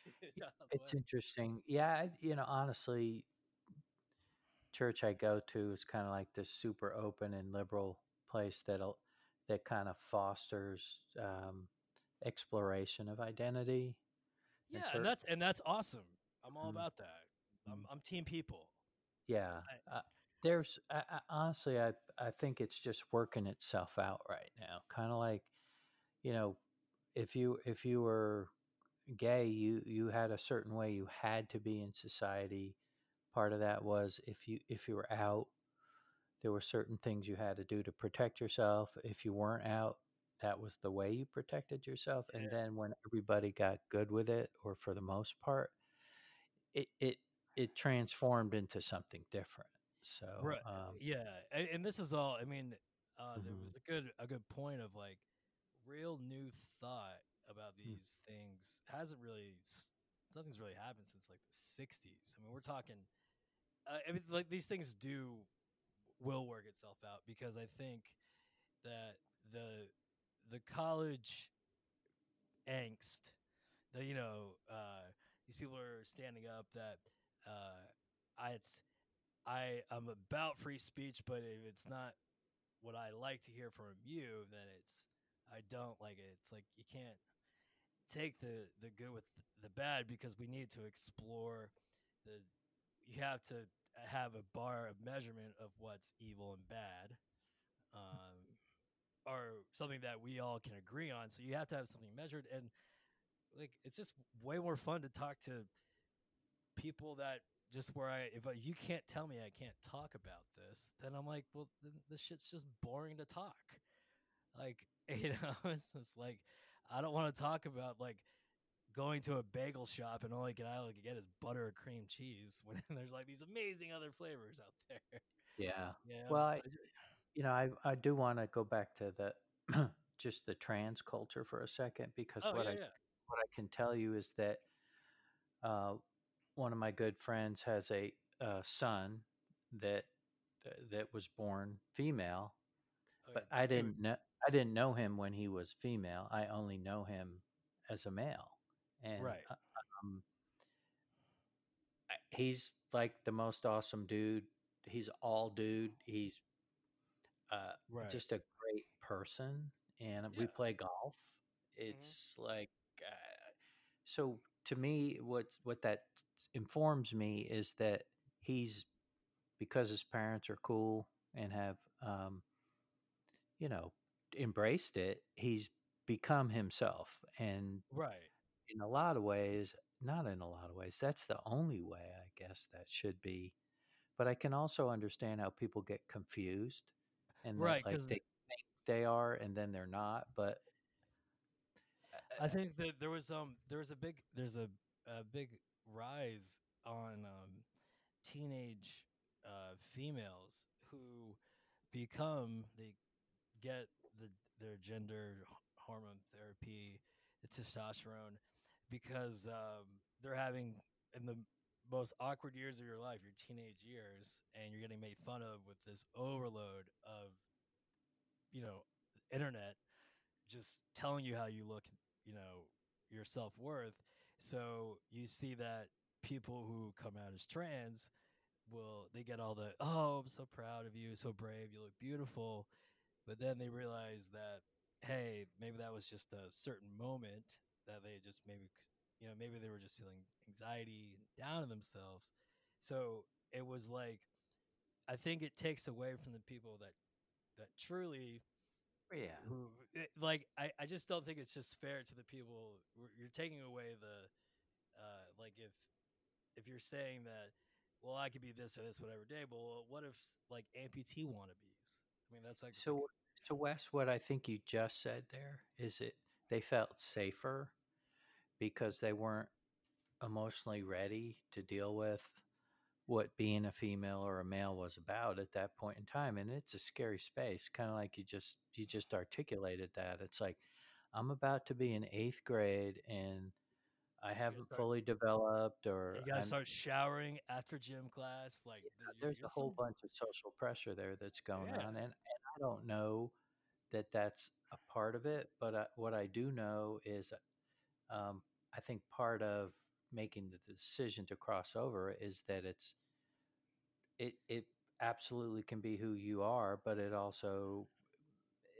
It's interesting. Yeah, you know, honestly, church I go to is kind of like this super open and liberal place that'll that kind of fosters um, exploration of identity. yeah, cer- and that's and that's awesome. I'm all Mm. about that. I'm, I'm team people. Yeah, I- uh, there's I, I, honestly, I I think it's just working itself out right now. Kind of like, you know, if you if you were gay, you you had a certain way you had to be in society. Part of that was if you if you were out, there were certain things you had to do to protect yourself. If you weren't out, that was the way you protected yourself. And Yeah. then when everybody got good with it, or for the most part, it it it transformed into something different. So Right. um, yeah, and, and this is all. I mean, uh, there Mhm. was a good a good point of like real new thought about Hmm. these things hasn't really nothing's really happened since like the '60s. I mean, we're talking. Uh, I mean, like these things do will work itself out because I think that the the college angst the you know uh these people are standing up that uh i it's i i'm about free speech but if it's not what i like to hear from you then it's i don't like it. It's like you can't take the the good with the bad because we need to explore the you have to have a bar of measurement of what's evil and bad um or something that we all can agree on so you have to have something measured and like it's just way more fun to talk to people that just where I if you can't tell me I can't talk about this, then I'm like, well, this shit's just boring to talk. Like you know, it's just like I don't want to talk about like going to a bagel shop and all I can I like get is butter or cream cheese when there's like these amazing other flavors out there. Yeah. Yeah. Well, I, you know, I I do want to go back to the just the trans culture for a second because oh what yeah, I yeah. what I can tell you is that uh, one of my good friends has a, uh son that that was born female, Oh, but I didn't know I didn't know him when he was female. I only know him as a male, and Right. uh, um, he's like the most awesome dude. He's all dude. He's uh, Right. just a great person, and we Yeah. Mm-hmm. play golf. It's like uh, so to me. What what that informs me is that he's because his parents are cool and have um, you know embraced it. He's become himself, and right. In a lot of ways, not in a lot of ways, that's the only way I guess that should be. But I can also understand how people get confused and Right, like they think they are and then they're not. But I think that there was um there was a big there's a a big rise on um teenage uh females who become they get the their gender hormone therapy the testosterone because um they're having in the most awkward years of your life your teenage years and you're getting made fun of with this overload of you know internet just telling you how you look you know your self-worth. So you see that people who come out as trans will they get all the oh i'm so proud of you so brave you look beautiful. But then they realize that hey maybe that was just a certain moment that they just maybe you know maybe they were just feeling anxiety and down on themselves. So it was like i think it takes away from the people that that truly yeah, who it, like I, I just don't think it's just fair to the people you're taking away the uh like if if you're saying that well i could be this or this whatever day but well, what if like amputee wannabes? I mean that's like So, so Wes, what I think you just said there is it they felt safer because they weren't emotionally ready to deal with what being a female or a male was about at that point in time and it's a scary space kind of like you just you just articulated that it's like i'm about to be in eighth grade and i haven't start- fully developed or you gotta I'm- start showering after gym class like you're- there's a whole bunch of social pressure there that's going Yeah. on and, and i don't know that that's a part of it but I, what i do know is um, i think part of making the decision to cross over is that it's it it absolutely can be who you are but it also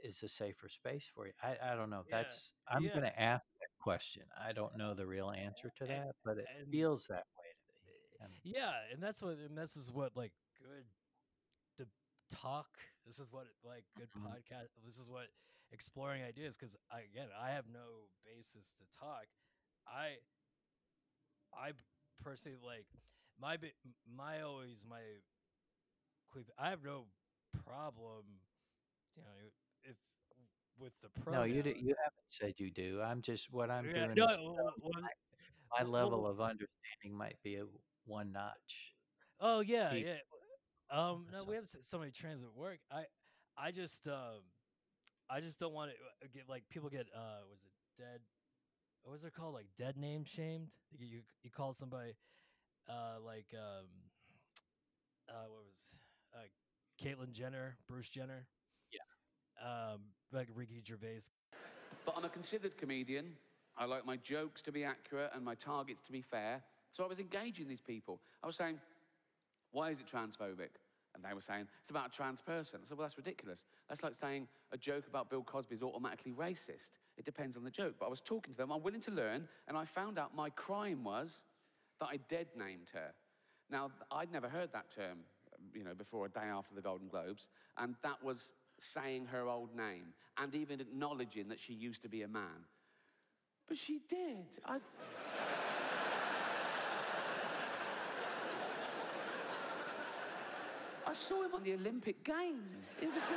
is a safer space for you i, I don't know Yeah, that's i'm yeah. going to ask that question i don't know the real answer to And- that but it and- feels that way to me and yeah and that's what and this is what like good to talk this is what like good Mhm. podcast this is what exploring ideas because again i have no basis to talk i i personally like my my always my i have no problem you know if with the pro no you, d- you haven't said you do i'm just what i'm Yeah, doing no, is well, well, my well, level well- of understanding might be a one notch Oh yeah, deep. yeah. Um, no, That's we have so many trans at work. I, I just, um, I just don't want to get like people get uh, was it dead? What was it called? Like dead name shamed. You you, you call somebody, uh, like um, uh, what was, uh, Caitlyn Jenner, Bruce Jenner. Yeah. Um, like Ricky Gervais. But I'm a considered comedian. I like my jokes to be accurate and my targets to be fair. So I was engaging these people. I was saying, why is it transphobic? And they were saying, it's about a trans person. I said, well, that's ridiculous. That's like saying a joke about Bill Cosby is automatically racist. It depends on the joke. But I was talking to them, I'm willing to learn, and I found out my crime was that I dead named her. Now, I'd never heard that term, you know, before a day after the Golden Globes, and that was saying her old name and even acknowledging that she used to be a man. But she did. I... I saw him on the Olympic Games. It was. A...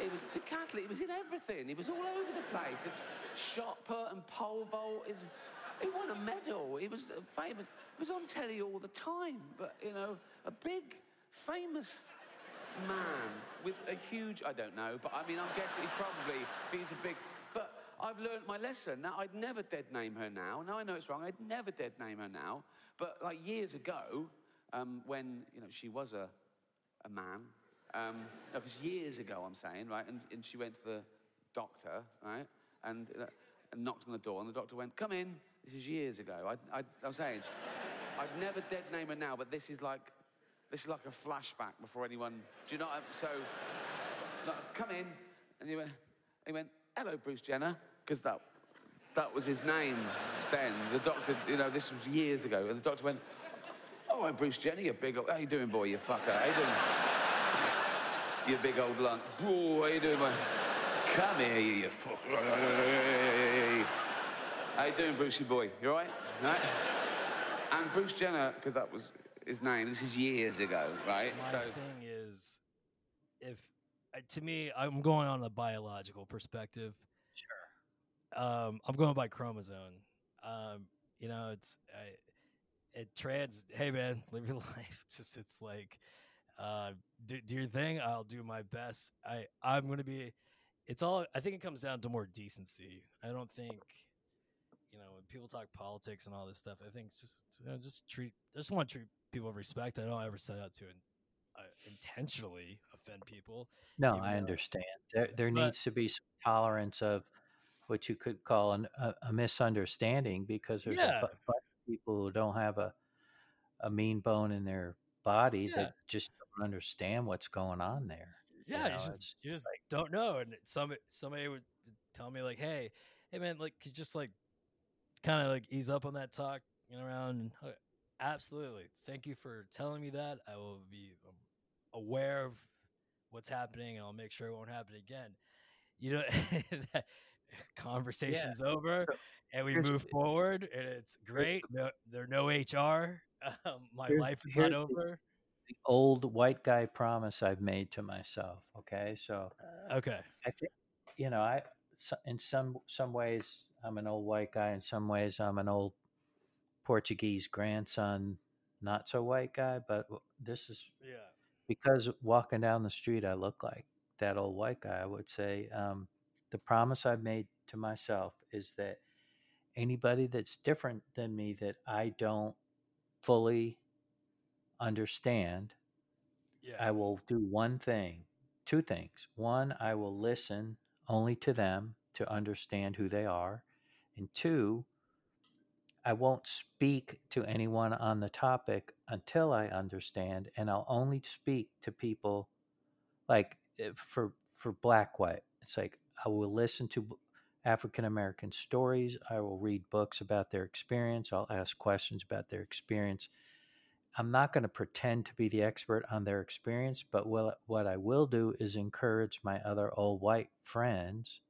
It was decathlete. It was in everything. He was all over the place. It, shot put and pole vault. He won a medal. He was famous. He was on telly all the time. But you know, a big, famous man with a huge. I don't know, but I mean, I'm guessing he probably he's a big. But I've learned my lesson. Now I'd never dead name her now. Now I know it's wrong. I'd never dead name her now. But like years ago, um, when you know she was a a man. Um, no, years ago, I'm saying, right, and, and she went to the doctor, right, and, uh, and knocked on the door, and the doctor went, "Come in." This is years ago. I, I, I'm saying, I'd never dead name her now, but this is like, this is like a flashback before anyone. Do you know? What I, so, like, come in, and he went, he went, "Hello, Bruce Jenner," because that, that was his name then. The doctor, you know, this was years ago, and the doctor went, "Oh, I'm Bruce Jenner, you big old, how you doing, boy, you fucker? How you doing?" You big old lump. Oh, how you doing, man? Come here, you, you fuck. How you doing, Brucey boy? You all right? Right? And Bruce Jenner, because that was his name, this is years ago, right? My so, thing is, if uh, to me, I'm going on a biological perspective. Sure. Um, I'm going by chromosome. Um, you know, it's I, it trans. Hey, man, live your life. Just it's like, uh, do, do your thing. I'll do my best. I I'm gonna be. It's all. I think it comes down to more decency. I don't think. You know, when people talk politics and all this stuff, I think it's just you know, just treat. I just want to treat people with respect. I don't ever set out to uh, intentionally offend people. No, I though- understand. There, there But- needs to be some tolerance of what you could call an, a, a misunderstanding because there's Yeah. a bunch of people who don't have a, a mean bone in their body Yeah. that just don't understand what's going on there. Yeah, you, know, just it's you just don't know. And some somebody would tell me like, "Hey, hey man, like could you just like kind of like ease up on that talk, you know, around." And, uh, absolutely, thank you for telling me that. I will be um, aware of what's happening, and I'll make sure it won't happen again. You know, that conversation's over, and we here's move forward, and it's great. No, there no HR. Um, my life is not over. The old white guy promise I've made to myself. Okay, so Okay. I think you know I in some some ways I'm an old white guy. In some ways I'm an old Portuguese grandson, not so white guy. But this is Yeah. because walking down the street I look like that old white guy. I would say um, the promise I've made to myself is that anybody that's different than me that I don't fully understand Yeah. I will do one thing, two things. One, I will listen only to them to understand who they are. And two, I won't speak to anyone on the topic until I understand, and I'll only speak to people like eh, for for black white. It's like I will listen to African American stories. I will read books about their experience. I'll ask questions about their experience. I'm not going to pretend to be the expert on their experience, but will, what I will do is encourage my other old white friends,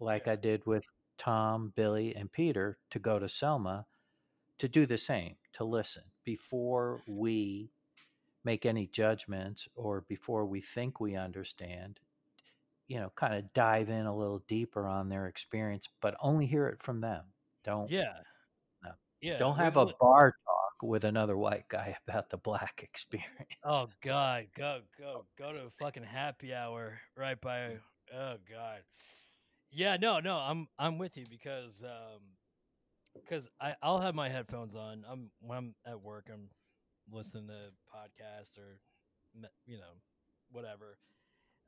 like Yeah. I did with Tom, Billy, and Peter, to go to Selma to do the same, to listen before we make any judgments or before we think we understand. You know, kind of dive in a little deeper on their experience, but only hear it from them. Don't Yeah. No. Yeah. don't have a bar talk with another white guy about the black experience. Oh God, go go go to a fucking happy hour right by. Oh God, yeah, no, no, I'm I'm with you because um because I I'll have my headphones on. I'm when I'm at work. I'm listening to podcast or you know whatever.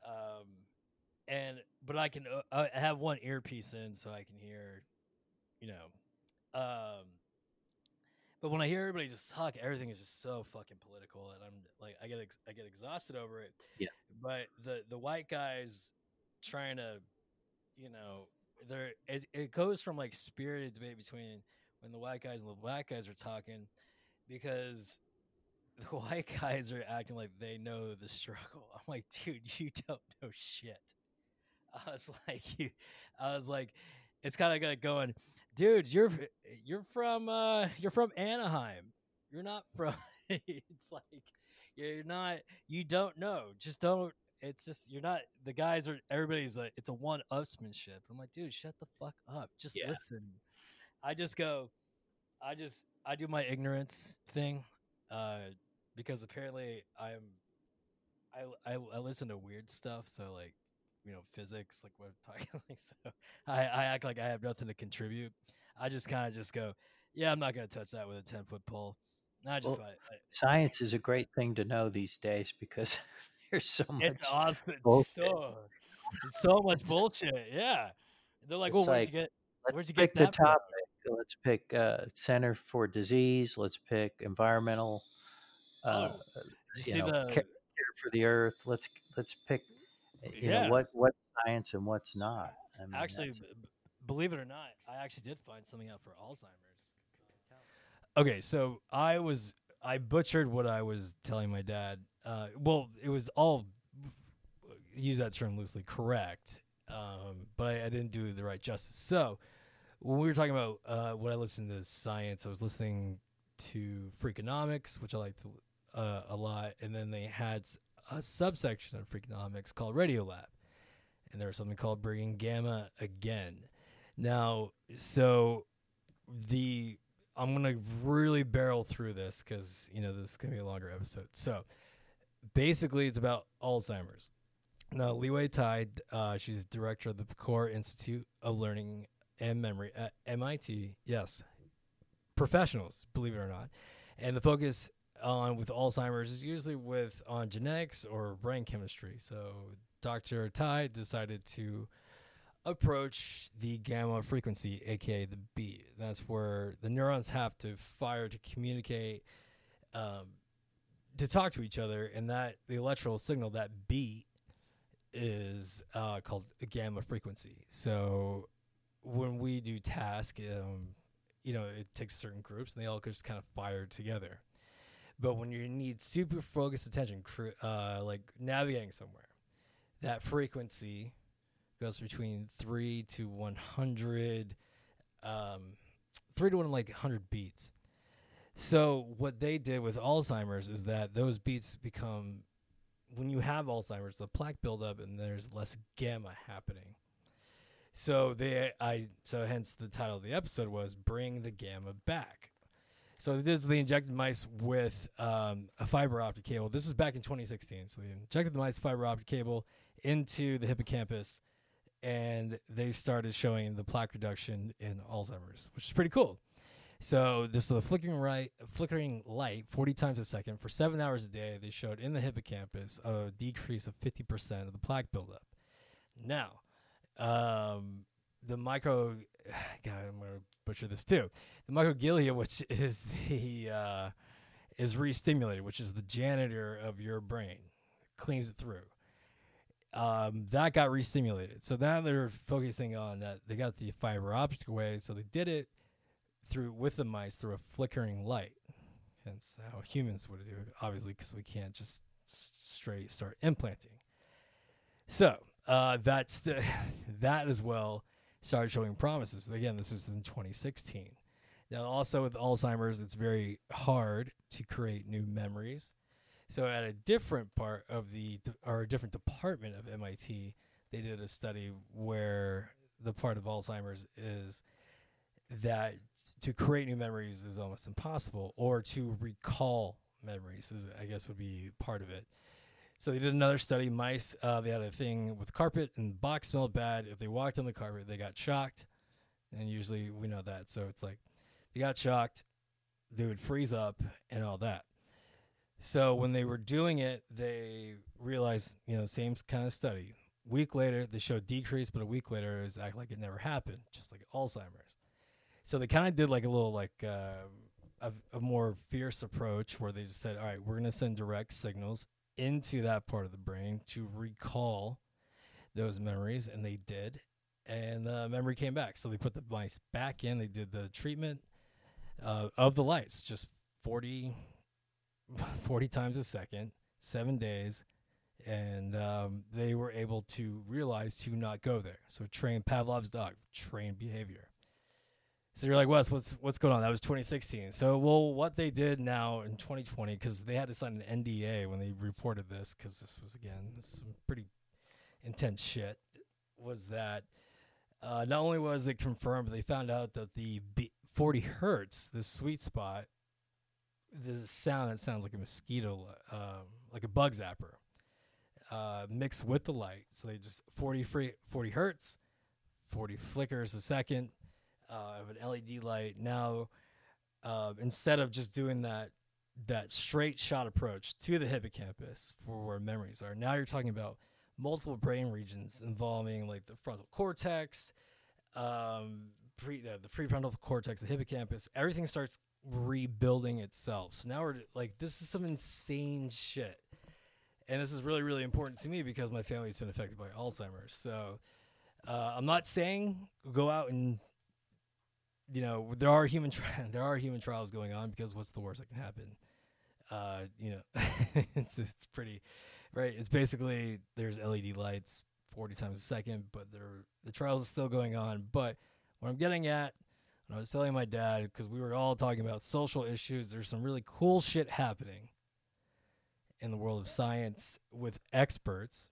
Um, and but I can uh, I have one earpiece in so I can hear, you know, um. But when I hear everybody just talk, everything is just so fucking political, and I'm like, I get ex- I get exhausted over it. Yeah. But the the white guys trying to, you know, there it it goes from like spirited debate between when the white guys and the black guys are talking, because the white guys are acting like they know the struggle. I'm like, dude, you don't know shit. I was like, you, I was like, it's kind of like going, dude, you're you're from uh you're from Anaheim. You're not from. it's like you're not. You don't know. Just don't. It's just you're not. The guys are. Everybody's like, it's a one upsmanship. I'm like, dude, shut the fuck up. Just Yeah. listen. I just go. I just I do my ignorance thing, uh, because apparently I'm. I, I I listen to weird stuff, so like, you know, physics, like what I'm talking like. So I I act like I have nothing to contribute. I just kind of just go, yeah, I'm not gonna touch that with a ten foot pole. I just Well, I, I- Science is a great thing to know these days because there's so much. it's awesome. Bullshit. so it's so much bullshit. Yeah, they're like, well, where'd like, you get? Where'd you pick get the that from? topic. Let's pick uh, Center for Disease. Let's pick environmental. Uh, Oh, you you see know, the? care for the earth. Let's let's pick. Uh, You Yeah. know what what science and what's not. I mean, actually, b- b- believe it or not, I actually did find something out for Alzheimer's. Okay, so I was I butchered what I was telling my dad. Uh, well, it was all use that term loosely, correct, um, but I, I didn't do the right justice. So when we were talking about uh, what I listened to science, I was listening to Freakonomics, which I liked uh, a lot, and then they had s- a subsection of Freakonomics called Radiolab, and there was something called Bringing Gamma Again. Now, so the I'm gonna really barrel through this because you know this is gonna be a longer episode. So basically, it's about Alzheimer's. Now, Li-Huei Tsai, uh, she's director of the Picower Institute of Learning and Memory at MIT. Yes, professionals, believe it or not. And the focus on with Alzheimer's is usually with on genetics or brain chemistry. So Dr. Tsai decided to approach the gamma frequency, aka the beat. That's where the neurons have to fire to communicate, um, to talk to each other, and that the electrical signal, that beat, is uh, called a gamma frequency. So when we do task, um, you know, it takes certain groups, and they all just kind of fire together. But when you need super focused attention, uh, like navigating somewhere, that frequency goes between three to one hundred, um, three to one like hundred beats. So what they did with Alzheimer's is that those beats become, when you have Alzheimer's, the plaque buildup and there's less gamma happening. So they, I, so hence the title of the episode was "Bring the Gamma Back." So this is they injected mice with um, a fiber optic cable. This is back in 2016. So they injected the mice fiber optic cable into the hippocampus, and they started showing the plaque reduction in Alzheimer's, which is pretty cool. So this is a flickering right, flickering light, 40 times a second for seven hours a day. They showed in the hippocampus a decrease of 50% of the plaque buildup. Now, um, the micro, God, I'm gonna butcher this too. The microglia, which is the uh, is re-stimulated, which is the janitor of your brain, cleans it through. Um, that got re-stimulated. So now they're focusing on that. They got the fiber optic away, so they did it through with the mice through a flickering light. Hence how humans would do it, obviously, because we can't just straight start implanting. So uh, that's the, that as well started showing promises. Again, this is in 2016. Now, also with Alzheimer's, it's very hard to create new memories. So, at a different part of the or a different department of MIT, they did a study where the part of Alzheimer's is that to create new memories is almost impossible, or to recall memories is, I guess, would be part of it. So they did another study. Mice, uh, they had a thing with carpet, and the box smelled bad. If they walked on the carpet, they got shocked, and usually we know that. So it's like they got shocked, they would freeze up, and all that. So when they were doing it, they realized, you know, same kind of study. Week later, they showed decrease, but a week later, it was acting like it never happened, just like Alzheimer's. So they kind of did like a little like uh, a, a more fierce approach where they just said, "All right, we're going to send direct signals into that part of the brain to recall those memories," and they did, and the memory came back. So they put the mice back in. They did the treatment uh, of the lights, just 40, 40 times a second, seven days, and um, they were able to realize to not go there. So train Pavlov's dog, train behavior. So you're like, Wes, what's what's going on? That was 2016. So well, what they did now in 2020, because they had to sign an NDA when they reported this, because this was again some pretty intense shit. Was that uh, not only was it confirmed, but they found out that the B- 40 hertz, the sweet spot, the sound that sounds like a mosquito, um, like a bug zapper, uh, mixed with the light. So they just 40 free, 40 hertz, 40 flickers a second uh, of an LED light. Now, uh, instead of just doing that that straight shot approach to the hippocampus for where memories are, now you're talking about multiple brain regions involving like the frontal cortex, um, pre the, the prefrontal cortex, the hippocampus. Everything starts rebuilding itself. So now we're like, this is some insane shit. And this is really, really important to me because my family's been affected by Alzheimer's. So uh, I'm not saying go out and you know there are human there are human trials going on because what's the worst that can happen? Uh, you know, it's it's pretty right. It's basically there's LED lights 40 times a second, but they're, the trials are still going on. But what I'm getting at, and I was telling my dad because we were all talking about social issues. There's some really cool shit happening in the world of science with experts,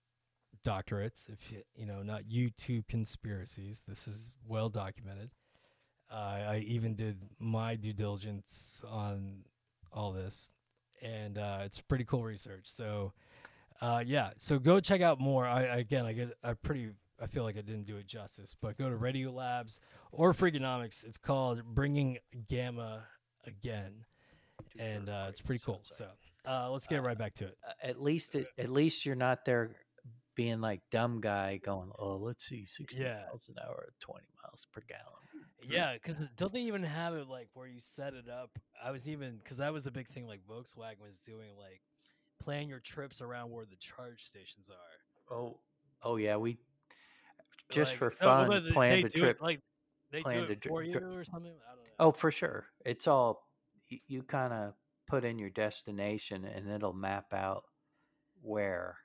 doctorates. If you you know, not YouTube conspiracies. This is well documented. Uh, I even did my due diligence on all this, and uh, it's pretty cool research. So, uh, yeah, so go check out more. I again, I get, I pretty, I feel like I didn't do it justice, but go to Radio Labs or Freakonomics. It's called Bringing Gamma Again, and uh, it's pretty cool. So, uh, let's get right back to it. Uh, At least, it, at least you're not there being like dumb guy going, oh, let's see, sixty Yeah. miles an hour, twenty miles per gallon. Yeah, because don't they even have it like where you set it up? I was even because that was a big thing like Volkswagen was doing, like plan your trips around where the charge stations are. Oh, oh yeah, we just Like- for no, fun they- planned they the trip. It, like they planned do it for you or something. I don't know. Oh, for sure. It's all you, you kind of put in your destination, and it'll map out where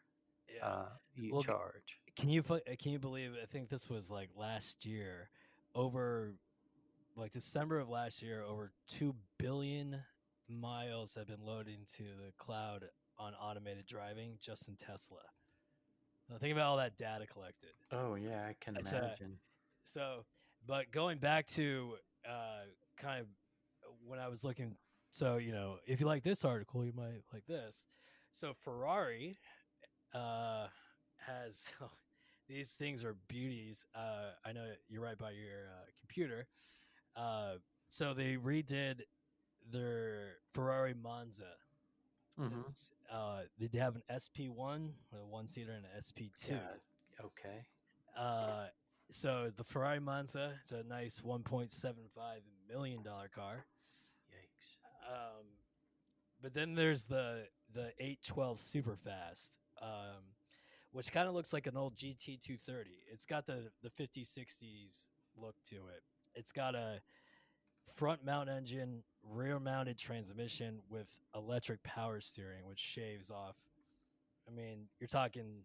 yeah. uh, you Well, charge. Can you uh, can you believe? I think this was like last year, over like December of last year, over two billion miles have been loaded into the cloud on automated driving just in Tesla. Now think about all that data collected. Oh yeah, I can uh, imagine. So, but going back to uh, kind of when I was looking, so you know, if you like this article, you might like this. So Ferrari uh, has these things are beauties. Uh, I know you're right by your uh, computer. Uh, so they redid their Ferrari Monza. Mhm. Uh, they have an SP1, a one seater, and an SP2. Yeah, Okay. Uh, so the Ferrari Monza, it's a nice 1.75 million dollar car. Yikes. Um, but then there's the the 812 Superfast, um, which kind of looks like an old GT 230. It's got the the 50s 60s look to it. It's got a front mount engine, rear mounted transmission with electric power steering, which shaves off. I mean, you're talking.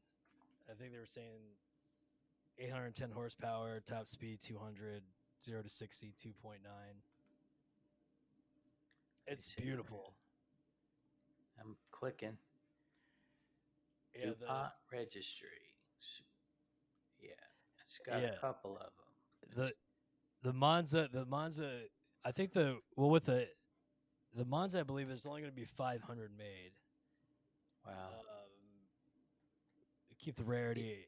I think they were saying 810 horsepower, top speed 200, 0 to 60, 2.9. It's beautiful. I'm clicking. Yeah, the, DuPont registry. Yeah, it's got Yeah. a couple of them. the the Monza, the Monza. I think the well with the the Monza, I believe is only going to be 500 made. wow. Um, keep the rarity.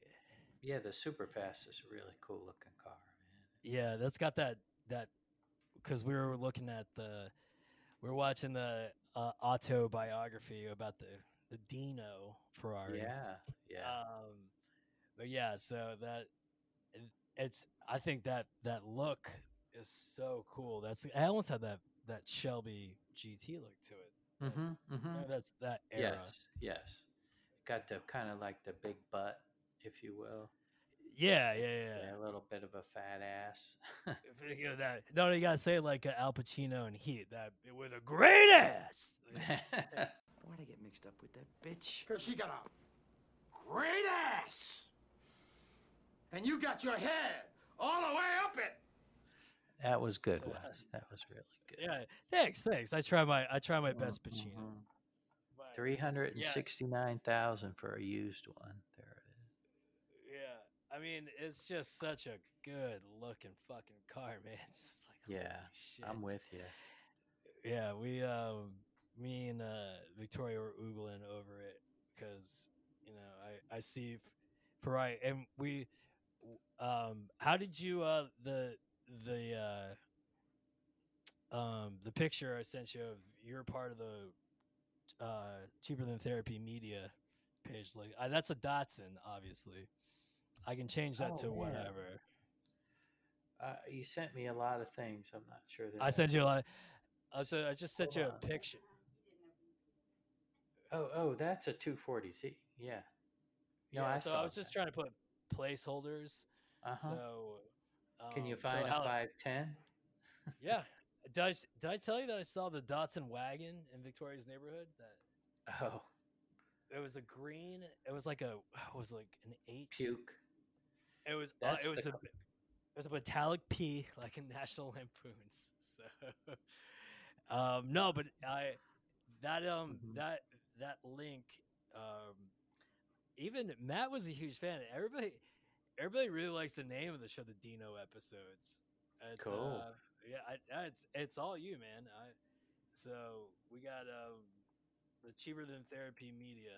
yeah, the Superfast is a really cool looking car, man. Yeah, that's got that that because we were looking at the we were watching the uh, autobiography about the the Dino Ferrari. Yeah, yeah. Um, but yeah, so that it's I think that that look is so cool. That's I almost had that that Shelby GT look to it. Mm-hmm. You Mm-hmm. know, That's that era. Yes. Yes. Got the kind of like the big butt, if you will. Yeah, yeah, yeah. Yeah, a little bit of a fat ass. If you know that, no, you gotta say like uh, Al Pacino and Heat. That with a great ass. Why'd I get mixed up with that bitch? Because she got a great ass. And you got your head all the way up it. that was good, Wes. That was really good. yeah, thanks, thanks. I try my I try my best Mhm, Pacino. But, Three hundred and sixty-nine thousand for a used one. There it is. Yeah, I mean it's just such a good looking fucking car, man. It's just like holy Yeah, I'm with you. Yeah, we um, me and uh, Victoria were oogling over it because you know I I see for right and we w- um how did you uh the the uh um the picture I sent you of you're part of the uh cheaper than therapy media page like uh, that's a Datsun obviously I can change that Oh, to man. whatever Uh, you sent me a lot of things. I'm not sure that I sent you a lot I, so I just sent you a on. picture Oh, oh, that's a 240Z. Yeah. No, yeah, I so I was just trying to put placeholders Uh huh. So, Can you um, so find a 510? Yeah. Did I, s- did I tell you that I saw the Datsun wagon in Victoria's neighborhood? That Oh, it was a green. It was like a. It was like an eight puke. It was. Uh, it was the a. co- It was a metallic pea, like in National Lampoons. So, um, no, but I that um Mhm. that that link um even Matt was a huge fan. Everybody everybody really likes the name of the show, the Dino episodes. It's, Cool. Uh, yeah, I, I- it's it's all you, man. I so we got um the cheaper than therapy media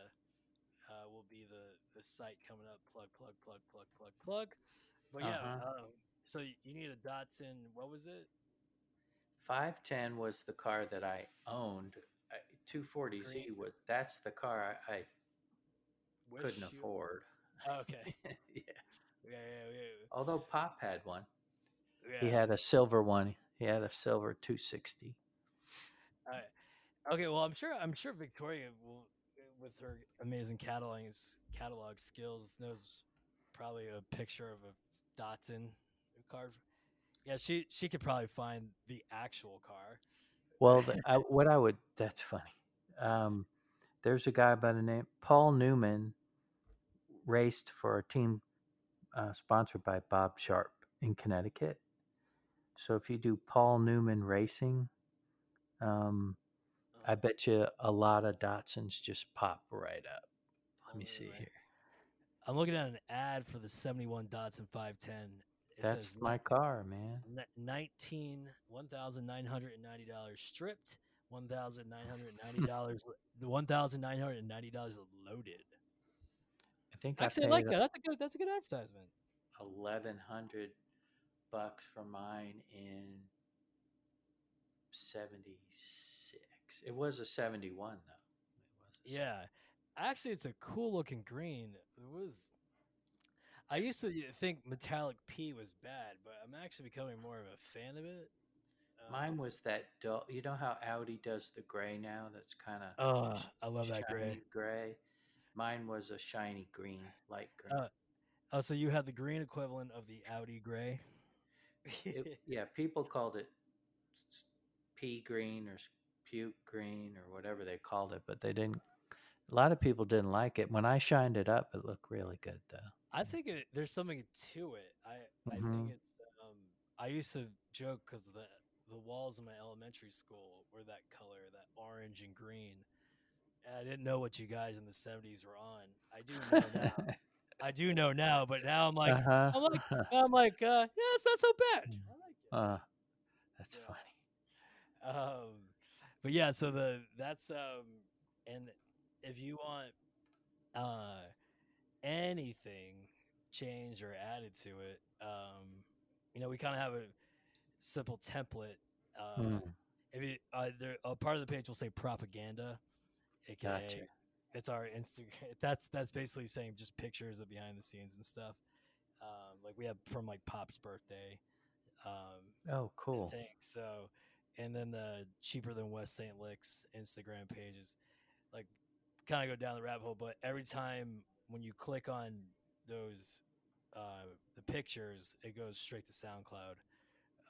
uh, will be the the site coming up. Plug plug plug plug plug plug. But yeah, Uh-huh. um, so you need a Datsun. What was it? 510 was the car that I owned. 240Z was that's the car I, Couldn't afford. Okay. yeah. Yeah, yeah, yeah. Although Pop had one. yeah. He had a silver one. He had a silver 260. Alright. Okay, well, I'm sure. I'm sure Victoria will, with her amazing catalog catalog skills, knows probably a picture of a Datsun car. Yeah, she she could probably find the actual car. Well, the, I, what I would, that's funny. Um, there's a guy by the name Paul Newman raced for a team uh, sponsored by Bob Sharp in Connecticut. So if you do Paul Newman Racing, um, I bet you a lot of Datsuns just pop right up. Let me see here. I'm looking at an ad for the 71 Datsun 510. It That's says my car, man. ni- 19 $1,990 stripped, $1,990 the $1,990 loaded. I think Actually, I I like that. That's a good. That's a good advertisement. eleven hundred bucks for mine in seventy six. It was a seventy one though. It was Yeah, actually, it's a cool looking green. It was. I used to think metallic pea was bad, but I'm actually becoming more of a fan of it. Mine was that dull. You know how Audi does the gray now? That's kind of Oh, I love that gray. Gray. Mine was a shiny green, light green. Uh, Oh, so you had the green equivalent of the Audi gray. It- yeah, people called it pea green or puke green or whatever they called it, but they didn't. A lot of people didn't like it. When I shined it up, it looked really good though. I think it, there's something to it. I I Mhm. think it's. Um, I used to joke because the the walls of my elementary school were that color, that orange and green. And I didn't know what you guys in the '70s were on. I do know now. I do know now, but now I'm like, uh-huh. I'm like, I'm like, uh, yeah, it's not so bad. I like it. Uh, that's Yeah. funny. Um, but yeah, so the that's um, and if you want uh anything changed or added to it, um, you know, we kind of have a simple template. Uh, Mm. If you uh, there, a part of the page will say propaganda, aka Gotcha. it's our Instagram. That's that's basically saying just pictures of behind the scenes and stuff. Um, like we have from like Pop's birthday. Um, Oh, cool. thing. So, and then the cheaper than West St. Licks Instagram pages, like kind of go down the rabbit hole. But every time when you click on those uh, the pictures, it goes straight to SoundCloud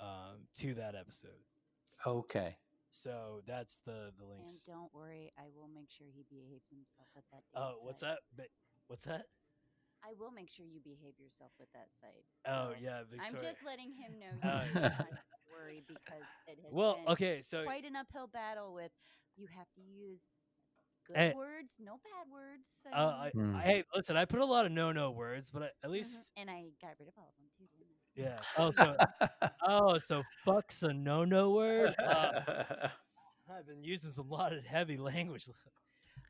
um, to that episode. Okay. So that's the the And links. don't worry, I will make sure he behaves himself with that. Oh, damn what's that? Ba- What's that? I will make sure you behave yourself with that site. Oh So yeah, I'm just letting him know Oh, you Don't worry because it has well, been okay, so quite an uphill battle with you have to use good Eh. words, no bad words. I uh, I, mean, Hmm. I, hey, listen, I put a lot of no-no words, but I, at mhm, least and I got rid of all of them too, didn't I? Yeah. Oh, so oh, so fuck's a no-no word. Uh, I've been using some lot of heavy language.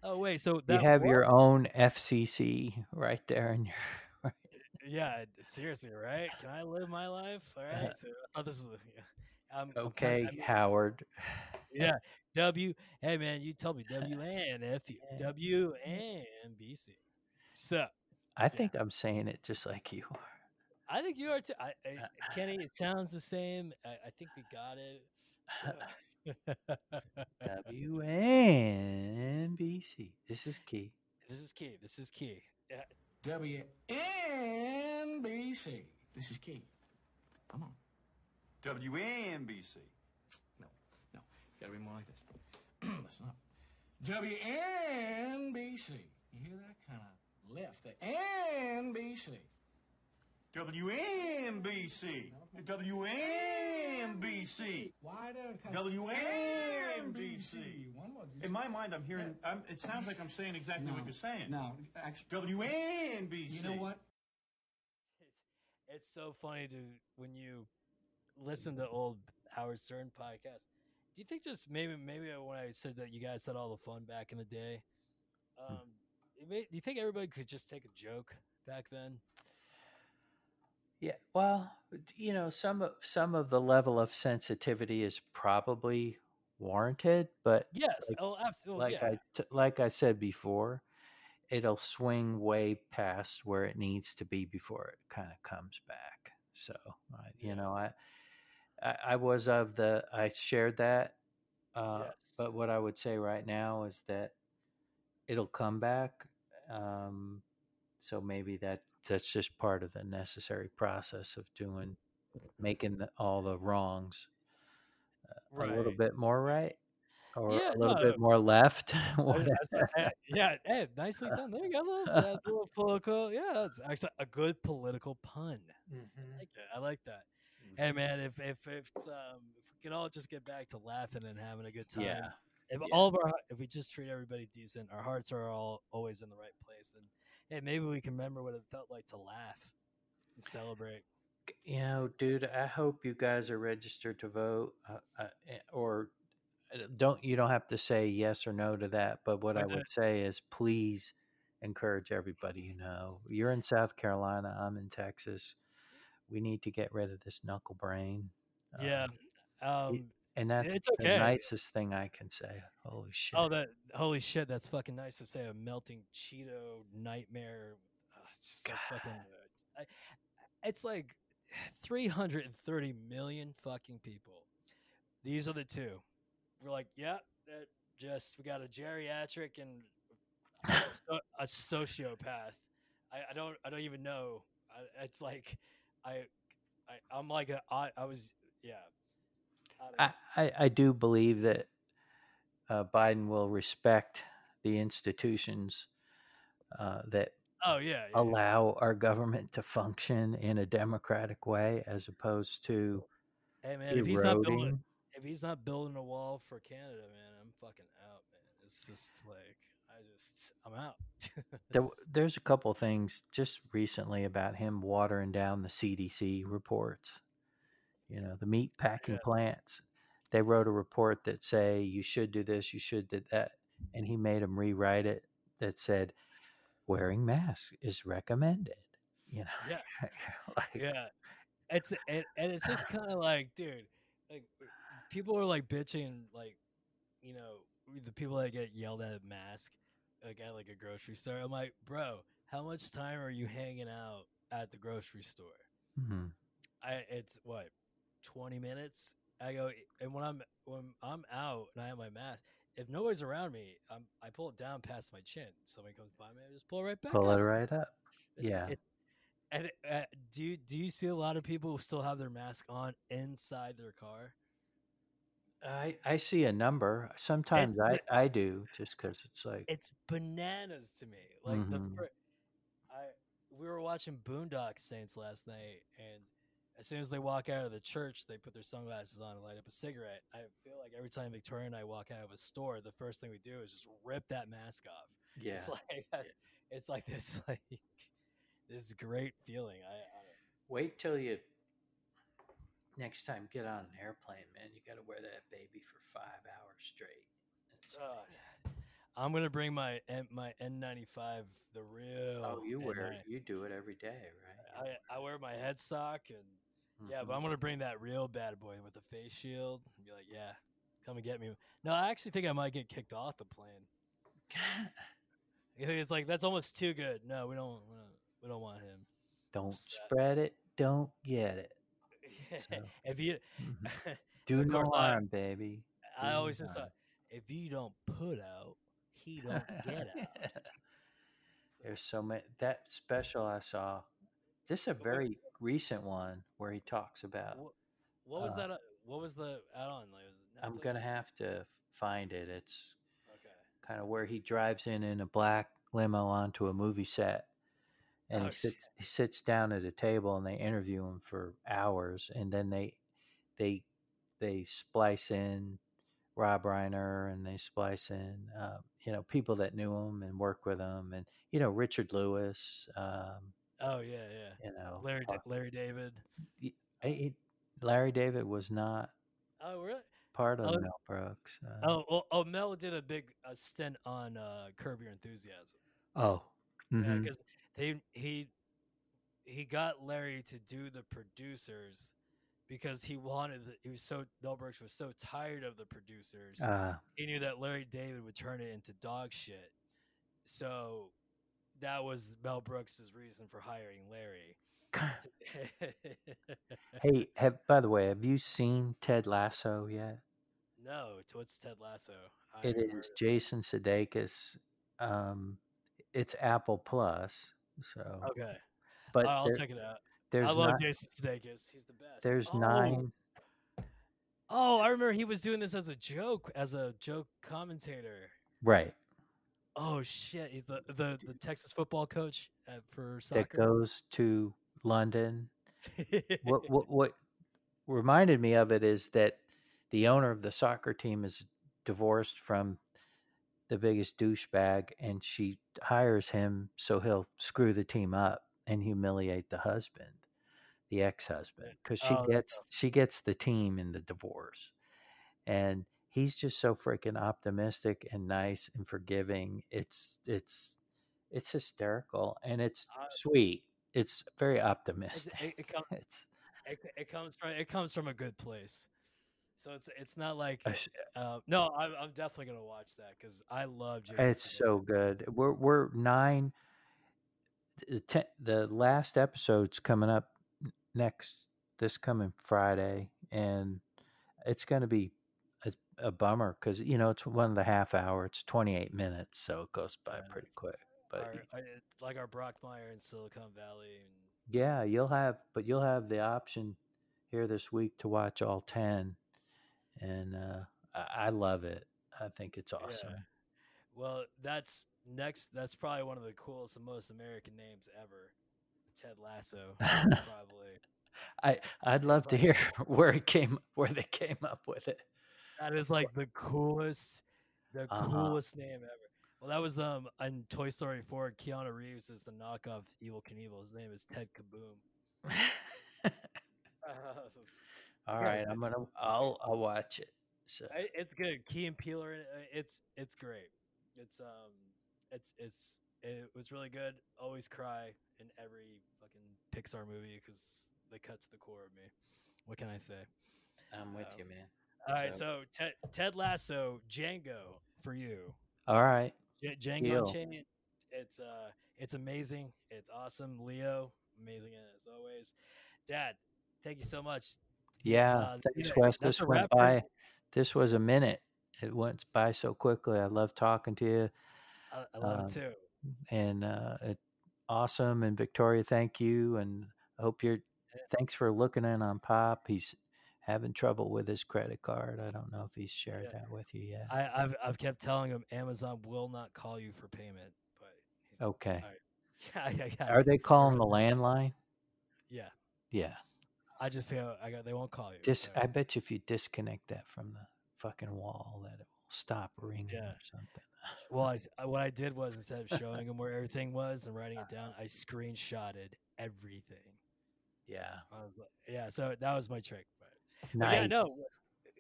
Oh wait, so you have your own FCC right there in your. yeah. Seriously, right? Can I live my life? All right. So thought this is yeah. I'm, I'm Okay, I mean, Howard. yeah. W. Hey man, you told me W and F. W and B C. So I think I'm saying it just like you are. I think you are too. I, I, Uh, Kenny, it sounds the same. I, I think we got it. So. WNBC. This is key. this is key. This is key. Yeah. WNBC. This is key. Come on. WNBC. No, no. Gotta be more like this. Listen up. WNBC. You hear that? Kind of lift. The NBC. WNBC. WNBC. Wider. Kind WNBC. One more. In my mind, I'm hearing. I'm, it sounds like I'm saying exactly what you're saying. No, actually. WNBC. You know what? It's so funny to when you listen to old Howard Stern podcasts. Do you think just maybe maybe when I said that you guys had all the fun back in the day, um, it may, do you think everybody could just take a joke back then? Yeah, well, you know, some of some of the level of sensitivity is probably warranted, but Yes. Like- oh, absolutely. like yeah. I t- like I said before, it'll swing way past where it needs to be before it kind of comes back. So, I, you know, I, I I was of the I shared that, uh, Yes. but what I would say right now is that it'll come back. Um, so maybe that that's just part of the necessary process of doing making the, all the wrongs a little bit more right or Yeah, a little no, bit more left. I- I whatever. said, eh, yeah, hey, nicely done. There you go. Little, little political. Yeah, that's actually a good political pun. I like that. I like that. Hey, man, if if if it's, um if we can all just get back to laughing and having a good time. Yeah. If yeah. all of our if we just treat everybody decent, our hearts are all always in the right place, and hey, maybe we can remember what it felt like to laugh and celebrate. you know, dude, I hope you guys are registered to vote, uh, uh, eh, or uh, don't you don't have to say yes or no to that. But what I would say is, please encourage everybody. You know, you're in South Carolina, I'm in Texas. We need to get rid of this knuckle brain. Yeah. Um, Um. And that's it's the nicest thing I can say. Holy shit! Oh, that holy shit! That's fucking nice to say. A melting Cheeto nightmare. Uh, it's just like fucking. I, it's like 330 million fucking people. These are the two. We're like, yeah, that just we got a geriatric and a, a sociopath. I, I don't I don't even know. I, it's like I, I I'm like a, I I was yeah. I. I, do believe that uh, Biden will respect the institutions uh, that oh yeah, yeah, allow our government to function in a democratic way as opposed to Hey man, if he's not building eroding. if he's not building a wall for Canada, man, I'm fucking out, man. It's just like I just I'm out. There, there's a couple things just recently about him watering down the CDC reports. You know, the meat packing Yeah. plants. They wrote a report that say you should do this, you should do that, and he made them rewrite it that said wearing masks is recommended. You know, Yeah. like, yeah, it's and, and it's just kind of like, dude, like people are like bitching, like you know, the people that get yelled at mask. like at like a grocery store. I'm like, bro, how much time are you hanging out at the grocery store? Mhm. I it's what twenty minutes. I go and when I'm when I'm out and I have my mask, if nobody's around me, I'm, I pull it down past my chin. Somebody comes by me, I just pull it right back. Pull up. it right up. It's- Yeah. it- and uh, do you do you see a lot of people who still have their mask on inside their car? I I see a number. Sometimes I I do just because it's like It's bananas to me. Like Mhm. the I we were watching Boondock Saints last night, and as soon as they walk out of the church, they put their sunglasses on and light up a cigarette. I feel like every time Victoria and I walk out of a store, the first thing we do is just rip that mask off. yeah. It's like it's like this like this great feeling. I, I Wait till you next time get on an airplane, man. You got to wear that baby for five hours straight. I'm gonna bring my my N95, the real. oh, you wear N9. you do it every day, right? I, I wear my headstock and yeah, but. I'm gonna bring that real bad boy with the face shield. And be like, yeah, come and get me. No, I actually think I might get kicked off the plane. It's like that's almost too good. No, we don't. We don't, we don't want him. don't spread it, don't get it. So, if you, mhm. Do no harm, baby. I always just thought, if you don't put out, he don't get out. There's so many. That special I saw, this is a very recent one where he talks about. What, what was uh, that? uh, What was the add-on? Like, I'm gonna have to find it. It's Okay. kind of where he drives in in a black limo onto a movie set, and Oh, he shit. sits he sits down at a table and they interview him for hours, and then they they they splice in Rob Reiner and they splice in um, you know people that knew him and worked with him, and you know Richard Lewis, um, Oh yeah, yeah. you know Larry talk- Larry David. I- Larry David was not Oh really? part of Oh, Mel Brooks. Uh, Oh, oh, oh, Mel did a big uh, stint on uh, Curb Your Enthusiasm. oh, because they he he got Larry to do the producers because he wanted the, he was so Mel Brooks was so tired of the producers. uh, he knew that Larry David would turn it into dog shit. So that was Mel Brooks's reason for hiring Larry. Hey, have by the way, have you seen Ted Lasso yet? no, it's what's Ted Lasso? I It heard Jason Sudeikis. Um, it's Apple Plus, so Okay, but I'll there- check it out. there's I love not, Jason Sudeikis. He's the best. there's Oh, nine. Oh, I remember he was doing this as a joke, as a joke commentator. Right, Oh shit! He's the the, the Texas football coach at, for that soccer. goes to London. what what what reminded me of it is that the owner of the soccer team is divorced from the biggest douchebag and she hires him so he'll screw the team up and humiliate the husband the ex-husband because she Oh, gets she gets the team in the divorce and he's just so freaking optimistic and nice and forgiving it's it's it's hysterical and it's Uh, sweet it's very optimistic it, it, com- it's it, it comes from it comes from a good place, so it's it's not like uh, no. I'm, I'm definitely gonna watch that because I love Jason. It's so good. We're we're nine. The, te- the last episode's coming up next this coming Friday, and it's going to be a, a bummer because you know it's one of the half hour. It's twenty eight minutes, so it goes by Yeah. pretty quick. But Our, y- I- it's like our Brockmire in Silicon Valley. And, yeah, you'll have, but you'll have the option here this week to watch all ten, and uh, I, I love it. I think it's awesome. Yeah. Well, that's next. That's probably one of the coolest and most American names ever. Ted Lasso, probably. I I'd love to hear where it came where they came up with it. That is like the coolest, the Uh-huh. coolest name ever. Well, that was um in Toy Story 4. Keanu Reeves is the knockoff Evel Knievel. His name is Ted Kaboom. All Yeah, right, I'm gonna I'll I'll watch it. So it's good. Key and Peele. uh, It's it's great. It's um, it's it's it was really good. Always cry in every fucking Pixar movie because they cut to the core of me. What can I say? I'm with um, you, man. All right, So- Ted Ted Lasso, Django for you. All right, J- Django Unchained. It's uh, it's amazing. It's awesome. Leo, amazing as always. Dad, thank you so much. Yeah, Uh, thanks, yeah, Wes. This went by. This was a minute. It went by so quickly. I love talking to you, I, I love Um, it too. and uh, it awesome. And Victoria, thank you. And I hope you're. Thanks for looking in on Pop. He's having trouble with his credit card. I don't know if he's shared Yeah. that with you yet. I, I've I've kept telling him Amazon will not call you for payment, but he's, okay. right. yeah, yeah, yeah. Are they calling the landline? Yeah, Yeah. I just go. Oh, I got They won't call you. Dis- so- I bet you if you disconnect that from the fucking wall, that it will stop ringing Yeah. or something. Well, I, what I did was instead of showing him where everything was and writing it down, I ah. screenshotted everything. Yeah. I was like, yeah, so that was my trick. Nice. yeah, no,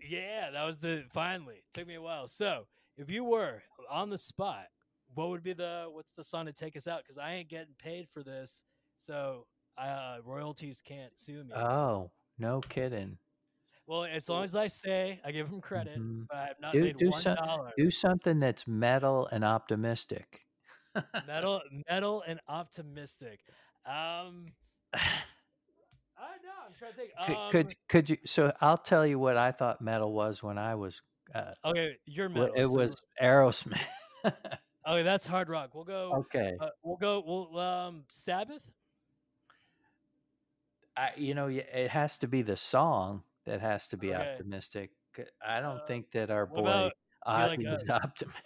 yeah, that was the finally. It Took me a while. So, if you were on the spot, what would be the what's the song to take us out? Because I ain't getting paid for this, so uh, royalties can't sue me. Oh, no kidding. well, as long as I say I give him credit, Mhm. but I have not Do made do one some, dollar. do something that's metal and optimistic. metal, metal, and optimistic. Um, I know. I'm trying to think. Could, Um, could could you? So I'll tell you what I thought metal was when I was. Uh, okay, you're metal. it so- was Aerosmith. okay. That's hard rock. We'll go. okay. Uh, we'll go. We'll um Sabbath. I, you know, it has to be the song that has to be Okay. optimistic. I don't Uh, think that our boy Ozzy like, was uh, optimistic.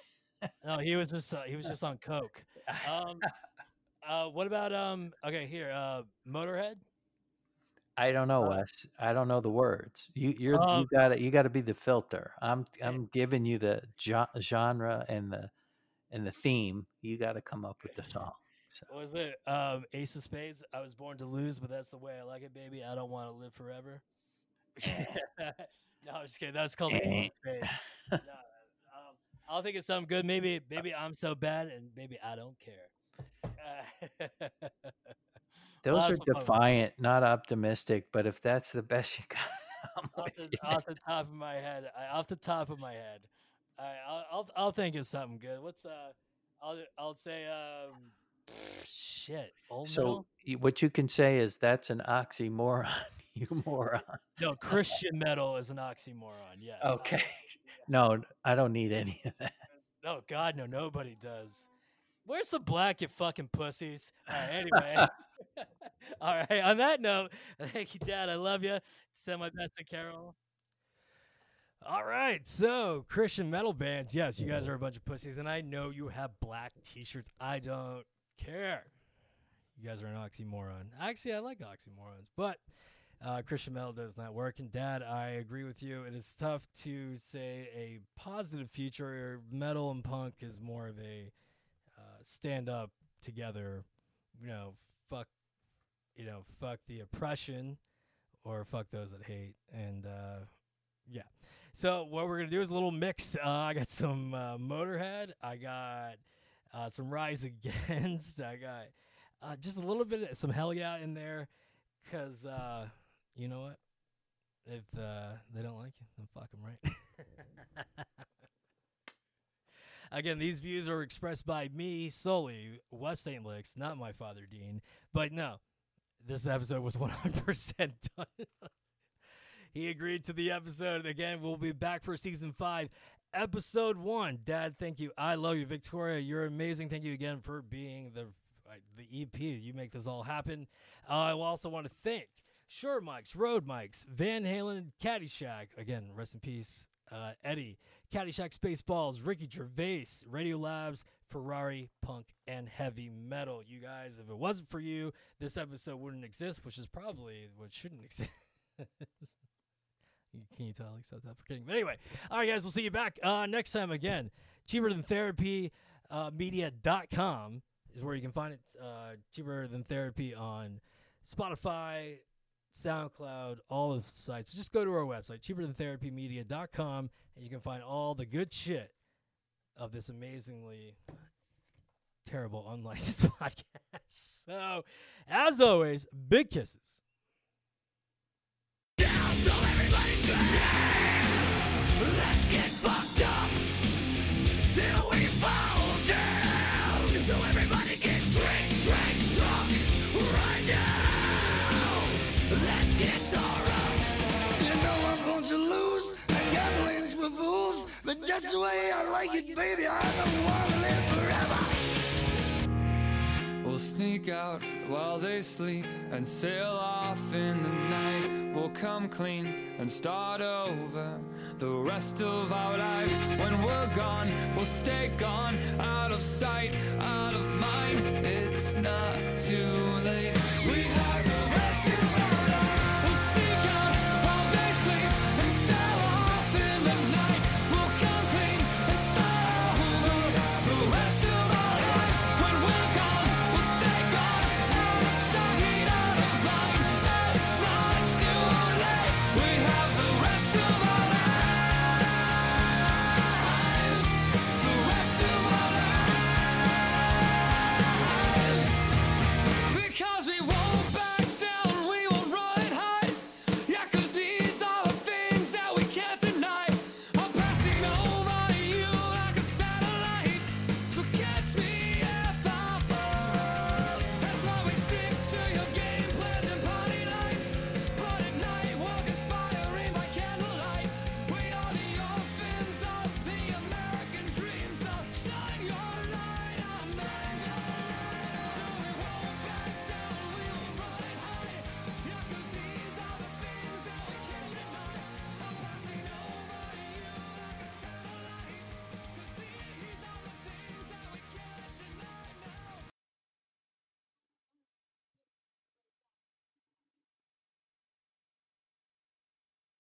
No, he was just uh, he was just on coke. Um, uh, what about um? Okay, here, uh, Motorhead. I don't know, uh, Wes. I don't know the words. You you're Um, you got to you got to be the filter. I'm I'm giving you the genre and the and the theme. You got to come up with the song. So What was it um Ace of Spades? I was born to lose, but that's the way I like it, baby. I don't want to live forever. no, I'm just kidding. That's called Ace Eh. of Spades. no, um, I'll think of something good. Maybe, maybe I'm so bad, and maybe I don't care. Uh, those are defiant, not optimistic. But if that's the best you got, off, the, off the top of my head. I, off the top of my head. I, I'll, I'll I'll think of something good. What's uh? I'll I'll say um. Shit. Old So metal? what you can say is that's an oxymoron. you moron. No, Christian metal is an oxymoron. Yes. Okay. No, I don't need any of that. No, God, no, nobody does. Where's the black, you fucking pussies? All right, anyway. All right, on that note, thank you, Dad. I love you. Send my best to Carol. All right, so Christian metal bands. Yes, you guys are a bunch of pussies, and I know you have black t shirts. I don't care. You guys are an oxymoron. Actually, I like oxymorons, but uh, Christian metal does not work. And Dad, I agree with you. It is tough to say a positive future. Metal and punk is more of a stand up together. You know, fuck. You know, fuck the oppression, or fuck those that hate. And uh, yeah. So what we're gonna do is a little mix. Uh, I got some uh, Motorhead. I got uh, some Rise Against. I got uh, just a little bit of some Hell Yeah in there, cause uh, you know what? If uh, they don't like you, then fuck them, right? Again, these views are expressed by me solely, West St. Licks, not my father Dean. But no, this episode was 100% done. he agreed to the episode. Again, we'll be back for season five, episode one. Dad, thank you. I love you, Victoria. You're amazing. Thank you again for being the uh, the EP. You make this all happen. Uh, I also want to thank Shure Mics, Rode Mics, Van Halen, Caddyshack. Again, rest in peace, uh, Eddie. Caddyshack Spaceballs, Ricky Gervais, Radio Labs, Ferrari, Punk, and Heavy Metal. You guys, if it wasn't for you, this episode wouldn't exist, which is probably what shouldn't exist. Can you tell? Like, stop that forgetting. But anyway, all right, guys, we'll see you back uh, next time again. Cheaper than therapy uh, media.com is where you can find it. Uh, cheaper than therapy on Spotify, SoundCloud, all the sites. Just go to our website, cheaper than therapy media.com, and you can find all the good shit of this amazingly terrible unlicensed podcast. So, as always, big kisses. Let's get fucked up till we fall down. Way I like it, baby. I don't wanna live forever. We'll sneak out while they sleep and sail off in the night. We'll come clean and start over the rest of our lives. When we're gone, we'll stay gone, out of sight, out of mind. It's not too late. We have